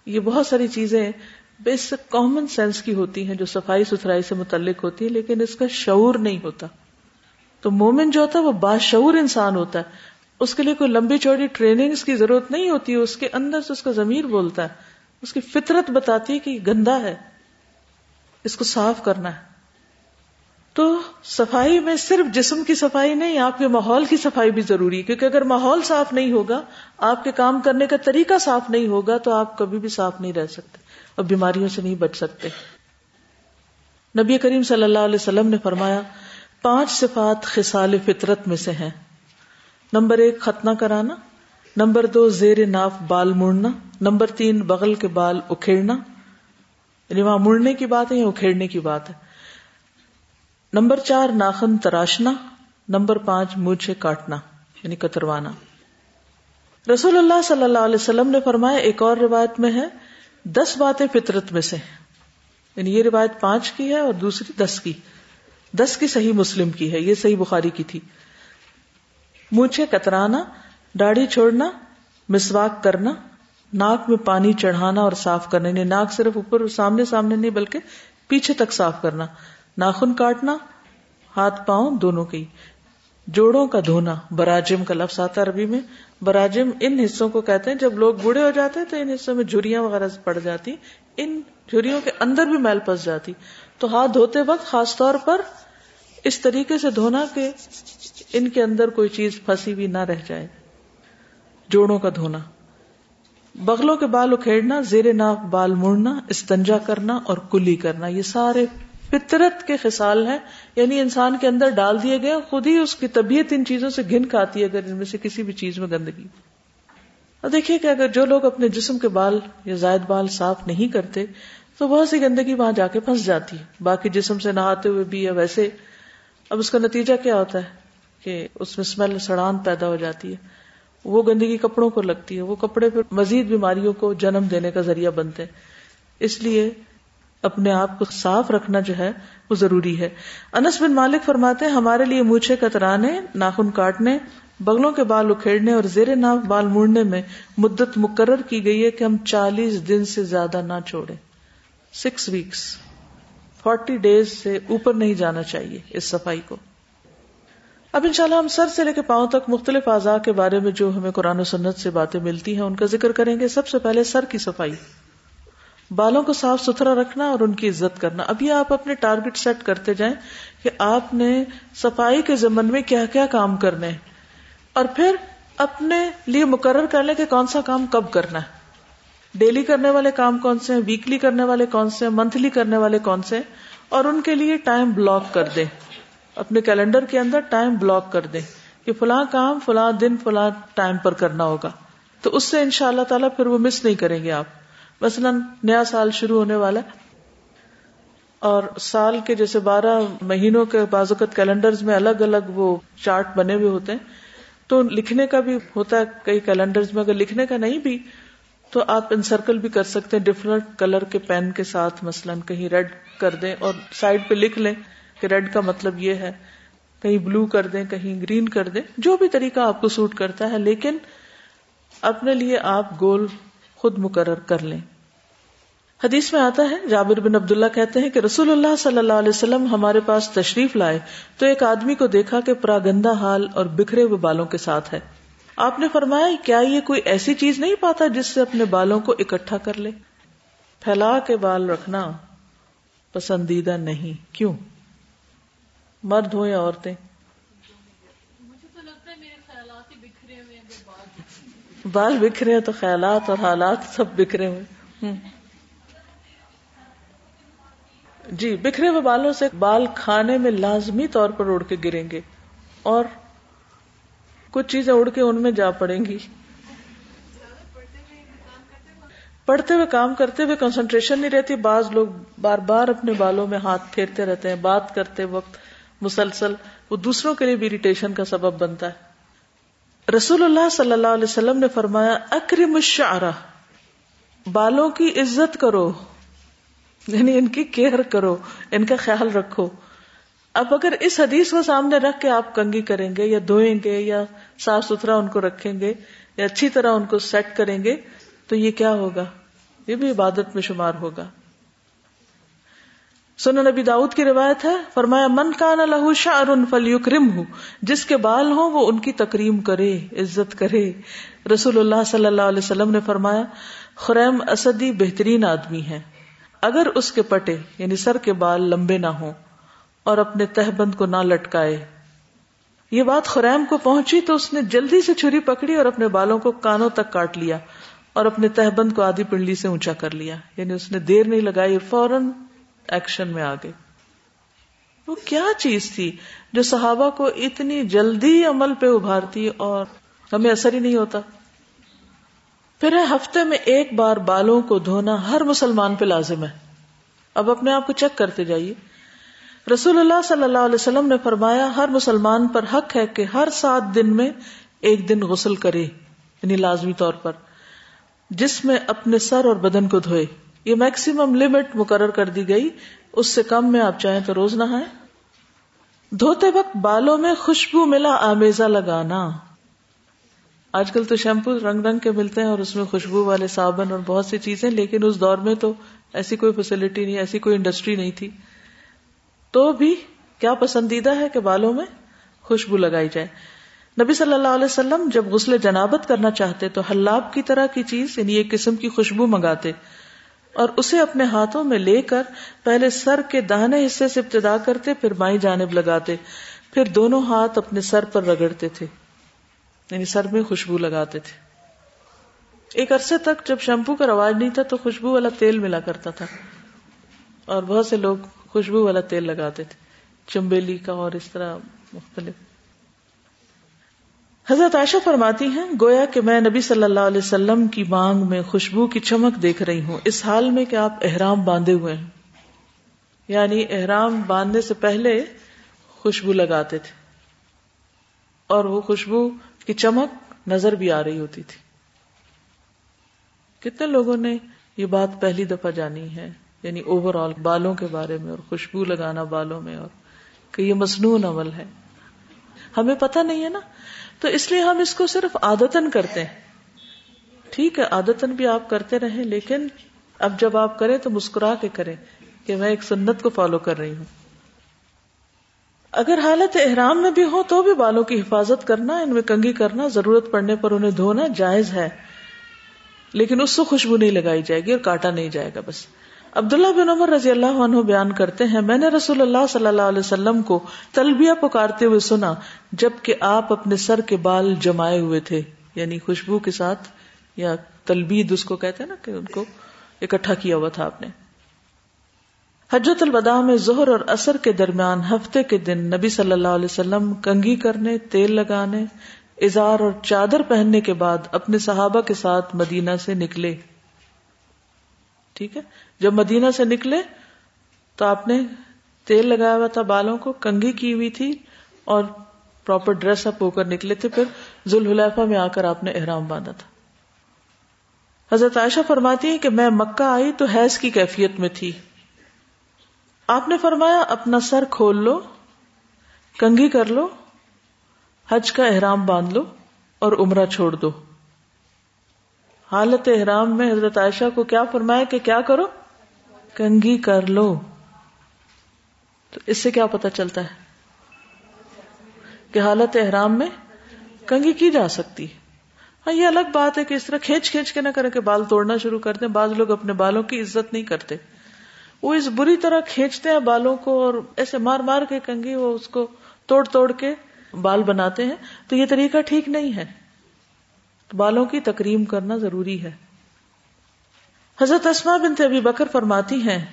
یہ بہت ساری چیزیں بیسک کامن سینس کی ہوتی ہیں جو صفائی ستھرائی سے متعلق ہوتی ہے لیکن اس کا شعور نہیں ہوتا۔ تو مومن جو ہوتا ہے وہ باشعور انسان ہوتا ہے۔ اس کے لیے کوئی لمبی چوڑی ٹریننگ کی ضرورت نہیں ہوتی، اس کے اندر سے اس کا ضمیر بولتا ہے۔ اس کی فطرت بتاتی ہے کہ یہ گندا ہے۔ اس کو صاف کرنا ہے۔ تو صفائی میں صرف جسم کی صفائی نہیں، آپ کے ماحول کی صفائی بھی ضروری ہے۔ کیونکہ اگر ماحول صاف نہیں ہوگا، آپ کے کام کرنے کا طریقہ صاف نہیں ہوگا، تو آپ کبھی بھی صاف نہیں رہ سکتے اور بیماریوں سے نہیں بچ سکتے۔ نبی کریم صلی اللہ علیہ وسلم نے فرمایا، پانچ صفات خسال فطرت میں سے ہیں۔ نمبر ایک، ختنہ کرانا۔ نمبر دو، زیر ناف بال مڑنا۔ نمبر تین، بغل کے بال اکھیڑنا۔ یعنی وہاں مڑنے کی بات ہے یا اکھیڑنے کی بات ہے۔ نمبر چار، ناخن تراشنا. نمبر پانچ، مجھے کاٹنا یعنی کتروانا. رسول اللہ صلی اللہ علیہ وسلم نے فرمایا، ایک اور روایت میں ہے، دس باتیں فطرت میں سے یعنی یہ روایت پانچ کی ہے اور دوسری دس کی۔ دس کی صحیح مسلم کی ہے، یہ صحیح بخاری کی تھی۔ مونچھے کترانا، داڑھی چھوڑنا، مسواک کرنا، ناک میں پانی چڑھانا اور صاف کرنا یعنی ناک صرف اوپر، سامنے سامنے نہیں، بلکہ پیچھے تک صاف کرنا۔ ناخن کاٹنا، ہاتھ پاؤں دونوں کی۔ جوڑوں کا دھونا، براجم کا لفظ آتا عربی میں۔ براجم ان حصوں کو کہتے ہیں، جب لوگ بوڑھے ہو جاتے ہیں تو ان حصوں میں جھریاں وغیرہ پڑ جاتی۔ ان جھریوں کے اندر بھی میل پس جاتی۔ تو ہاتھ دھوتے وقت خاص طور پر اس طریقے سے دھونا کہ ان کے اندر کوئی چیز پھنسی بھی نہ رہ جائے۔ جوڑوں کا دھونا۔ بغلوں کے بال اکھیڑنا، زیر ناف بال مڑنا، استنجا کرنا اور کلی کرنا، یہ سارے فطرت کے خسال ہیں یعنی انسان کے اندر ڈال دیے گئے، خود ہی اس کی طبیعت ان چیزوں سے گھن کھاتی ہے اگر ان میں سے کسی بھی چیز میں گندگی۔ اور دیکھیے کہ اگر جو لوگ اپنے جسم کے بال یا زائد بال صاف نہیں کرتے، تو بہت سی گندگی وہاں جا کے پھنس جاتی ہے۔ باقی جسم سے نہاتے ہوئے بھی یا ویسے۔ اب اس کا نتیجہ کیا ہوتا ہے؟ کہ اس میں اسمیل سڑان پیدا ہو جاتی ہے۔ وہ گندگی کپڑوں کو لگتی ہے، وہ کپڑے پھر مزید بیماریوں کو جنم دینے کا ذریعہ بنتے ہیں۔ اس لیے اپنے آپ کو صاف رکھنا جو ہے وہ ضروری ہے۔ انس بن مالک فرماتے ہیں، ہمارے لیے مونچھے کترانے، ناخن کاٹنے، بغلوں کے بال اکھیڑنے اور زیر ناف بال موڑنے میں مدت مقرر کی گئی ہے کہ ہم چالیس دن سے زیادہ نہ چھوڑے سکس ویکس فورٹی ڈیز سے اوپر نہیں جانا چاہیے اس صفائی کو۔ اب انشاءاللہ ہم سر سے لے کے پاؤں تک مختلف اعضاء کے بارے میں جو ہمیں قرآن و سنت سے باتیں ملتی ہیں، ان کا ذکر کریں گے۔ سب سے پہلے سر کی صفائی۔ بالوں کو صاف ستھرا رکھنا اور ان کی عزت کرنا۔ ابھی آپ اپنے ٹارگٹ سیٹ کرتے جائیں کہ آپ نے صفائی کے ضمن میں کیا کیا کام کرنے اور پھر اپنے لیے مقرر کر لیں کہ کون سا کام کب کرنا ہے۔ ڈیلی کرنے والے کام کون سے ہیں؟ ویکلی کرنے والے کون سے ہیں؟ منتھلی کرنے والے کون سے اور ان کے لیے ٹائم بلاک کر دیں۔ اپنے کیلنڈر کے اندر ٹائم بلاک کر دیں کہ فلاں کام فلاں دن فلاں ٹائم پر کرنا ہوگا۔ تو اس سے ان شاء اللہ تعالیٰ پھر وہ مس نہیں کریں گے آپ۔ مثلا نیا سال شروع ہونے والا اور سال کے جیسے بارہ مہینوں کے بازوقت کیلنڈر میں الگ الگ وہ چارٹ بنے ہوئے ہوتے ہیں، تو لکھنے کا بھی ہوتا ہے، کئی کیلنڈر میں اگر لکھنے کا نہیں بھی، تو آپ انسرکل بھی کر سکتے ہیں ڈفرنٹ کلر کے پین کے ساتھ مثلاً کہیں ریڈ کر دیں اور سائڈ پہ لکھ لیں کہ ریڈ کا مطلب یہ ہے، کہیں بلو کر دیں، کہیں گرین کر دیں، جو بھی طریقہ آپ کو سوٹ کرتا ہے، لیکن اپنے لیے آپ گول خود مقرر کر لیں۔ حدیث میں آتا ہے، جابر بن عبداللہ کہتے ہیں کہ رسول اللہ صلی اللہ علیہ وسلم ہمارے پاس تشریف لائے تو ایک آدمی کو دیکھا کہ پراگندہ حال اور بکھرے ہوئے بالوں کے ساتھ ہے۔ آپ نے فرمایا، کیا یہ کوئی ایسی چیز نہیں پاتا جس سے اپنے بالوں کو اکٹھا کر لے؟ پھیلا کے بال رکھنا پسندیدہ نہیں۔ کیوں؟ مرد ہو یا عورتیں؟ بال بکھرے ہیں تو خیالات اور حالات سب بکھرے ہوئے جی بکھرے ہوئے بالوں سے بال کھانے میں لازمی طور پر اڑ کے گریں گے اور کچھ چیزیں اڑ کے ان میں جا پڑیں گی۔ پڑھتے ہوئے کام کرتے ہوئے کنسنٹریشن نہیں رہتی۔ بعض لوگ بار بار اپنے بالوں میں ہاتھ پھیرتے رہتے ہیں، بات کرتے وقت مسلسل وہ دوسروں کے لیے بھی اریٹیشن کا سبب بنتا ہے۔ رسول اللہ صلی اللہ علیہ وسلم نے فرمایا، اکرم الشعرہ، بالوں کی عزت کرو یعنی ان کی کیئر کرو، ان کا خیال رکھو۔ اب اگر اس حدیث کو سامنے رکھ کے آپ کنگی کریں گے یا دھوئیں گے یا صاف ستھرا ان کو رکھیں گے یا اچھی طرح ان کو سیٹ کریں گے، تو یہ کیا ہوگا؟ یہ بھی عبادت میں شمار ہوگا۔ سنو نبی داؤد کی روایت ہے، فرمایا، من کا نہ لہو فلیکرم ہوں جس کے بال ہوں وہ ان کی تکریم کرے، عزت کرے۔ رسول اللہ صلی اللہ علیہ وسلم نے فرمایا، خریم اسدی بہترین آدمی ہے اگر اس کے پٹے یعنی سر کے بال لمبے نہ ہوں، اور اپنے تہبند کو نہ لٹکائے۔ یہ بات خریم کو پہنچی تو اس نے جلدی سے چھری پکڑی اور اپنے بالوں کو کانوں تک کاٹ لیا اور اپنے تہبند کو آدھی پنڈلی سے اونچا کر لیا۔ یعنی اس نے دیر نہیں لگائی، فوراً ایکشن میں آ گئی۔ وہ کیا چیز تھی جو صحابہ کو اتنی جلدی عمل پہ ابھارتی اور ہمیں اثر ہی نہیں ہوتا؟ پھر ہے ہفتے میں ایک بار بالوں کو دھونا ہر مسلمان پہ لازم ہے۔ اب اپنے آپ کو چیک کرتے جائیے۔ رسول اللہ صلی اللہ علیہ وسلم نے فرمایا، ہر مسلمان پر حق ہے کہ ہر سات دن میں ایک دن غسل کرے یعنی لازمی طور پر، جس میں اپنے سر اور بدن کو دھوئے۔ یہ میکسیمم لمٹ مقرر کر دی گئی اس سے کم میں آپ چاہیں تو روز نہ دھوتے وقت بالوں میں خوشبو ملا آمیزہ لگانا آج کل تو شیمپو رنگ رنگ کے ملتے ہیں اور اس میں خوشبو والے صابن اور بہت سی چیزیں، لیکن اس دور میں تو ایسی کوئی فیسلٹی نہیں، ایسی کوئی انڈسٹری نہیں تھی۔ تو بھی کیا پسندیدہ ہے کہ بالوں میں خوشبو لگائی جائے؟ نبی صلی اللہ علیہ وسلم جب غسل جنابت کرنا چاہتے تو حلاب کی طرح کی چیز یعنی ایک قسم کی خوشبو منگاتے۔ اور اسے اپنے ہاتھوں میں لے کر پہلے سر کے دہنے حصے سے ابتدا کرتے، پھر بائیں جانب لگاتے، پھر دونوں ہاتھ اپنے سر پر رگڑتے تھے یعنی سر میں خوشبو لگاتے تھے۔ ایک عرصے تک جب شیمپو کا رواج نہیں تھا تو خوشبو والا تیل ملا کرتا تھا۔ اور بہت سے لوگ خوشبو والا تیل لگاتے تھے، چمبیلی کا اور اس طرح مختلف۔ حضرت عائشہ فرماتی ہیں، گویا کہ میں نبی صلی اللہ علیہ وسلم کی مانگ میں خوشبو کی چمک دیکھ رہی ہوں۔ اس حال میں کہ آپ احرام باندھے ہوئے ہیں۔ یعنی احرام باندھنے سے پہلے خوشبو لگاتے تھے۔ اور وہ خوشبو کی چمک نظر بھی آ رہی ہوتی تھی۔ کتنے لوگوں نے یہ بات پہلی دفعہ جانی ہے یعنی اوور آل بالوں کے بارے میں اور خوشبو لگانا بالوں میں اور کہ یہ مصنون عمل ہے۔ ہمیں پتہ نہیں ہے نا تو اس لیے ہم اس کو صرف آدتن کرتے ہیں۔ ٹھیک ہے آدتن بھی آپ کرتے رہیں، لیکن اب جب آپ کریں تو مسکرا کے کریں کہ میں ایک سنت کو فالو کر رہی ہوں۔ اگر حالت احرام میں بھی ہو تو بھی بالوں کی حفاظت کرنا، ان میں کنگھی کرنا، ضرورت پڑنے پر انہیں دھونا جائز ہے، لیکن اس سے خوشبو نہیں لگائی جائے گی اور کاٹا نہیں جائے گا بس۔ عبداللہ بن عمر رضی اللہ عنہ بیان کرتے ہیں، میں نے رسول اللہ صلی اللہ علیہ وسلم کو تلبیہ پکارتے ہوئے سنا جبکہ آپ اپنے سر کے بال جمائے ہوئے تھے یعنی خوشبو کے ساتھ، یا تلبید اس کو کہتے ہیں نا کہ ان کو اکٹھا کیا ہوا تھا آپ نے۔ حجت الوداع میں زہر اور اثر کے درمیان ہفتے کے دن نبی صلی اللہ علیہ وسلم کنگھی کرنے، تیل لگانے، اظہار اور چادر پہننے کے بعد اپنے صحابہ کے ساتھ مدینہ سے نکلے۔ ٹھیک ہے؟ جب مدینہ سے نکلے تو آپ نے تیل لگایا ہوا تھا بالوں کو، کنگھی کی ہوئی تھی اور پراپر ڈریس اپ ہو کر نکلے تھے۔ پھر ذوالحلیفہ میں آ کر آپ نے احرام باندھا تھا۔ حضرت عائشہ فرماتی ہے کہ میں مکہ آئی تو حیض کی کیفیت میں تھی۔ آپ نے فرمایا، اپنا سر کھول لو، کنگھی کر لو، حج کا احرام باندھ لو اور عمرہ چھوڑ دو۔ حالت احرام میں حضرت عائشہ کو کیا فرمایا کہ کیا کرو؟ کنگھی کر لو۔ تو اس سے کیا پتا چلتا ہے کہ حالت احرام میں کنگھی کی جا سکتی ہاں یہ الگ بات ہے کہ اس طرح کھینچ کھینچ کے نہ کرے کہ بال توڑنا شروع کر دیں۔ بعض لوگ اپنے بالوں کی عزت نہیں کرتے۔ وہ اس بری طرح کھینچتے ہیں بالوں کو اور ایسے مار مار کے کنگھی وہ اس کو توڑ توڑ کے بال بناتے ہیں۔ تو یہ طریقہ ٹھیک نہیں ہے۔ بالوں کی تکریم کرنا ضروری ہے۔ حضرت اسما بن ابی بکر فرماتی ہیں،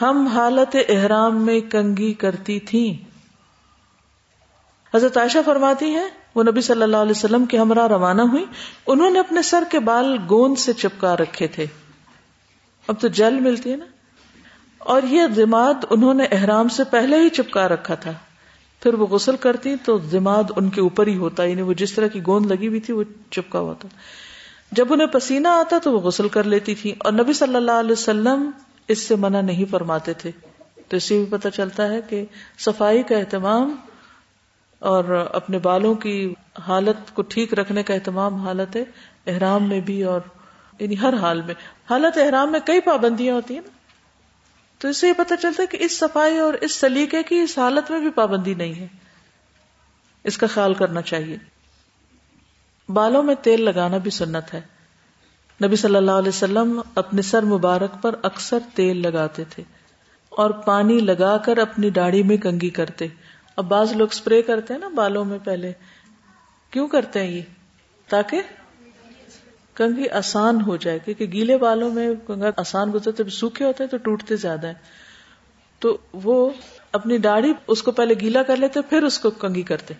ہم حالت احرام میں کنگھی کرتی تھی حضرت عائشہ فرماتی ہیں، وہ نبی صلی اللہ علیہ وسلم کے ہمراہ روانہ ہوئی انہوں نے اپنے سر کے بال گوند سے چپکا رکھے تھے۔ اب تو جل ملتی ہے نا۔ اور یہ دماد انہوں نے احرام سے پہلے ہی چپکا رکھا تھا۔ پھر وہ غسل کرتی تو دماد ان کے اوپر ہی ہوتا یعنی وہ جس طرح کی گوند لگی ہوئی تھی، وہ چپکا ہوا تھا۔ جب انہیں پسینہ آتا تو وہ غسل کر لیتی تھی اور نبی صلی اللہ علیہ وسلم اس سے منع نہیں فرماتے تھے۔ تو اسی بھی پتہ چلتا ہے کہ صفائی کا اہتمام اور اپنے بالوں کی حالت کو ٹھیک رکھنے کا اہتمام حالت احرام میں بھی اور یعنی ہر حال میں۔ حالت احرام میں کئی پابندیاں ہوتی ہیں نا۔ تو اس سے یہ پتہ چلتا ہے کہ اس صفائی اور اس سلیقے کی اس حالت میں بھی پابندی نہیں ہے۔ اس کا خیال کرنا چاہیے۔ بالوں میں تیل لگانا بھی سنت ہے۔ نبی صلی اللہ علیہ وسلم اپنے سر مبارک پر اکثر تیل لگاتے تھے اور پانی لگا کر اپنی داڑھی میں کنگھی کرتے۔ اب بعض لوگ اسپرے کرتے ہیں نا بالوں میں پہلے۔ کیوں کرتے ہیں یہ؟ تاکہ کنگھی آسان ہو جائے، کیونکہ گیلے بالوں میں کنگا آسان گزرتے سوکھے ہوتے ہیں تو ٹوٹتے زیادہ ہیں۔ تو وہ اپنی داڑھی اس کو پہلے گیلا کر لیتے، پھر اس کو کنگھی کرتے۔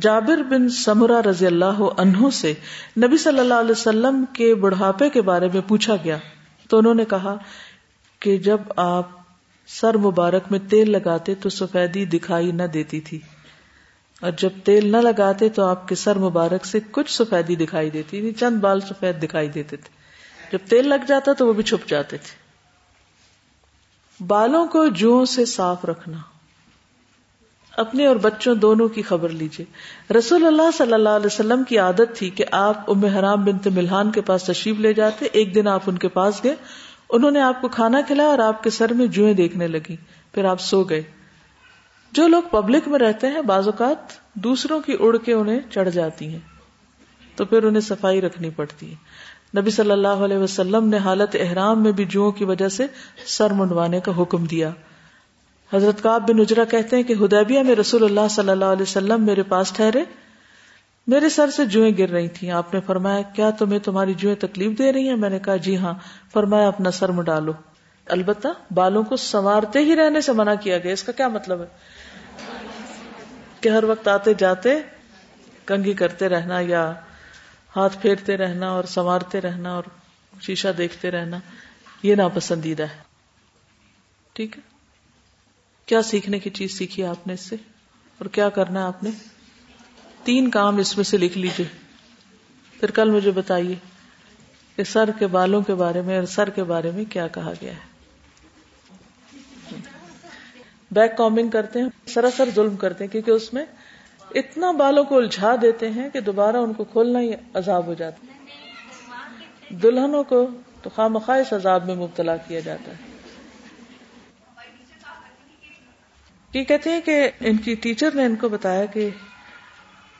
جابر بن سمرا رضی اللہ عنہ سے نبی صلی اللہ علیہ وسلم کے بڑھاپے کے بارے میں پوچھا گیا۔ تو انہوں نے کہا کہ جب آپ سر مبارک میں تیل لگاتے تو سفیدی دکھائی نہ دیتی تھی۔ اور جب تیل نہ لگاتے تو آپ کے سر مبارک سے کچھ سفیدی دکھائی دیتی یعنی چند بال سفید دکھائی دیتے تھے۔ جب تیل لگ جاتا تو وہ بھی چھپ جاتے تھے۔ بالوں کو جو سے صاف رکھنا۔ اپنے اور بچوں دونوں کی خبر لیجیے رسول اللہ صلی اللہ علیہ وسلم کی عادت تھی کہ آپ ام حرام بنت ملحان کے پاس تشریف لے جاتے، ایک دن آپ ان کے پاس گئے، انہوں نے آپ کو کھانا کھلایا اور آپ کے سر میں جوئیں دیکھنے لگی پھر آپ سو گئے۔ جو لوگ پبلک میں رہتے ہیں، بعض اوقات دوسروں کی اڑ کے انہیں چڑھ جاتی ہیں۔ تو پھر انہیں صفائی رکھنی پڑتی ہے۔ نبی صلی اللہ علیہ وسلم نے حالت احرام میں بھی جو کی وجہ سے سر منڈوانے کا حکم دیا۔ حضرت کاب بن اجرا کہتے ہیں کہ ہدیبیہ میں رسول اللہ صلی اللہ علیہ وسلم میرے پاس ٹھہرے، میرے سر سے جوئیں گر رہی تھیں۔ آپ نے فرمایا، کیا تمہیں تمہاری جوئیں تکلیف دے رہی ہیں؟ میں نے کہا جی ہاں۔ فرمایا، اپنا سر ڈالو البتہ بالوں کو سنوارتے ہی رہنے سے منع کیا گیا۔ اس کا کیا مطلب ہے؟ کہ ہر وقت آتے جاتے، کنگھی کرتے رہنا یا ہاتھ پھیرتے رہنا اور سنوارتے رہنا اور شیشہ دیکھتے رہنا، یہ ناپسندیدہ ہے۔ ٹھیک ہے؟ کیا سیکھنے کی چیز سیکھی آپ نے اس سے؟ اور کیا کرنا ہے آپ نے؟ تین کام اس میں سے لکھ لیجیے پھر کل مجھے بتائیے کہ سر کے بالوں کے بارے میں اور سر کے بارے میں کیا کہا گیا ہے۔ بیک کامنگ کرتے ہیں، سراسر ظلم کرتے ہیں، کیونکہ اس میں اتنا بالوں کو الجھا دیتے ہیں کہ دوبارہ ان کو کھولنا ہی عذاب ہو جاتا ہے۔ دلہنوں کو تو خواہ مخواہ اس عذاب میں مبتلا کیا جاتا ہے۔ یہ کہتے ہیں کہ ان کی ٹیچر نے ان کو بتایا کہ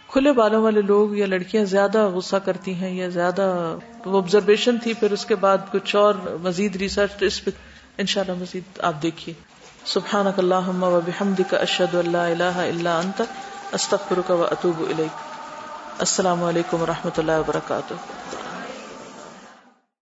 کھلے بالوں والے لوگ یا لڑکیاں زیادہ غصہ کرتی ہیں یا زیادہ آبزرویشن تھی، پھر اس کے بعد کچھ اور مزید ریسرچ اس پہ ان شاء اللہ مزید آپ دیکھیے۔ سبحان اللہ و بحمد کا اشد اللہ اللہ اللہ انت استخر کا اطوب السلام علیکم و رحمۃ اللہ وبرکاتہ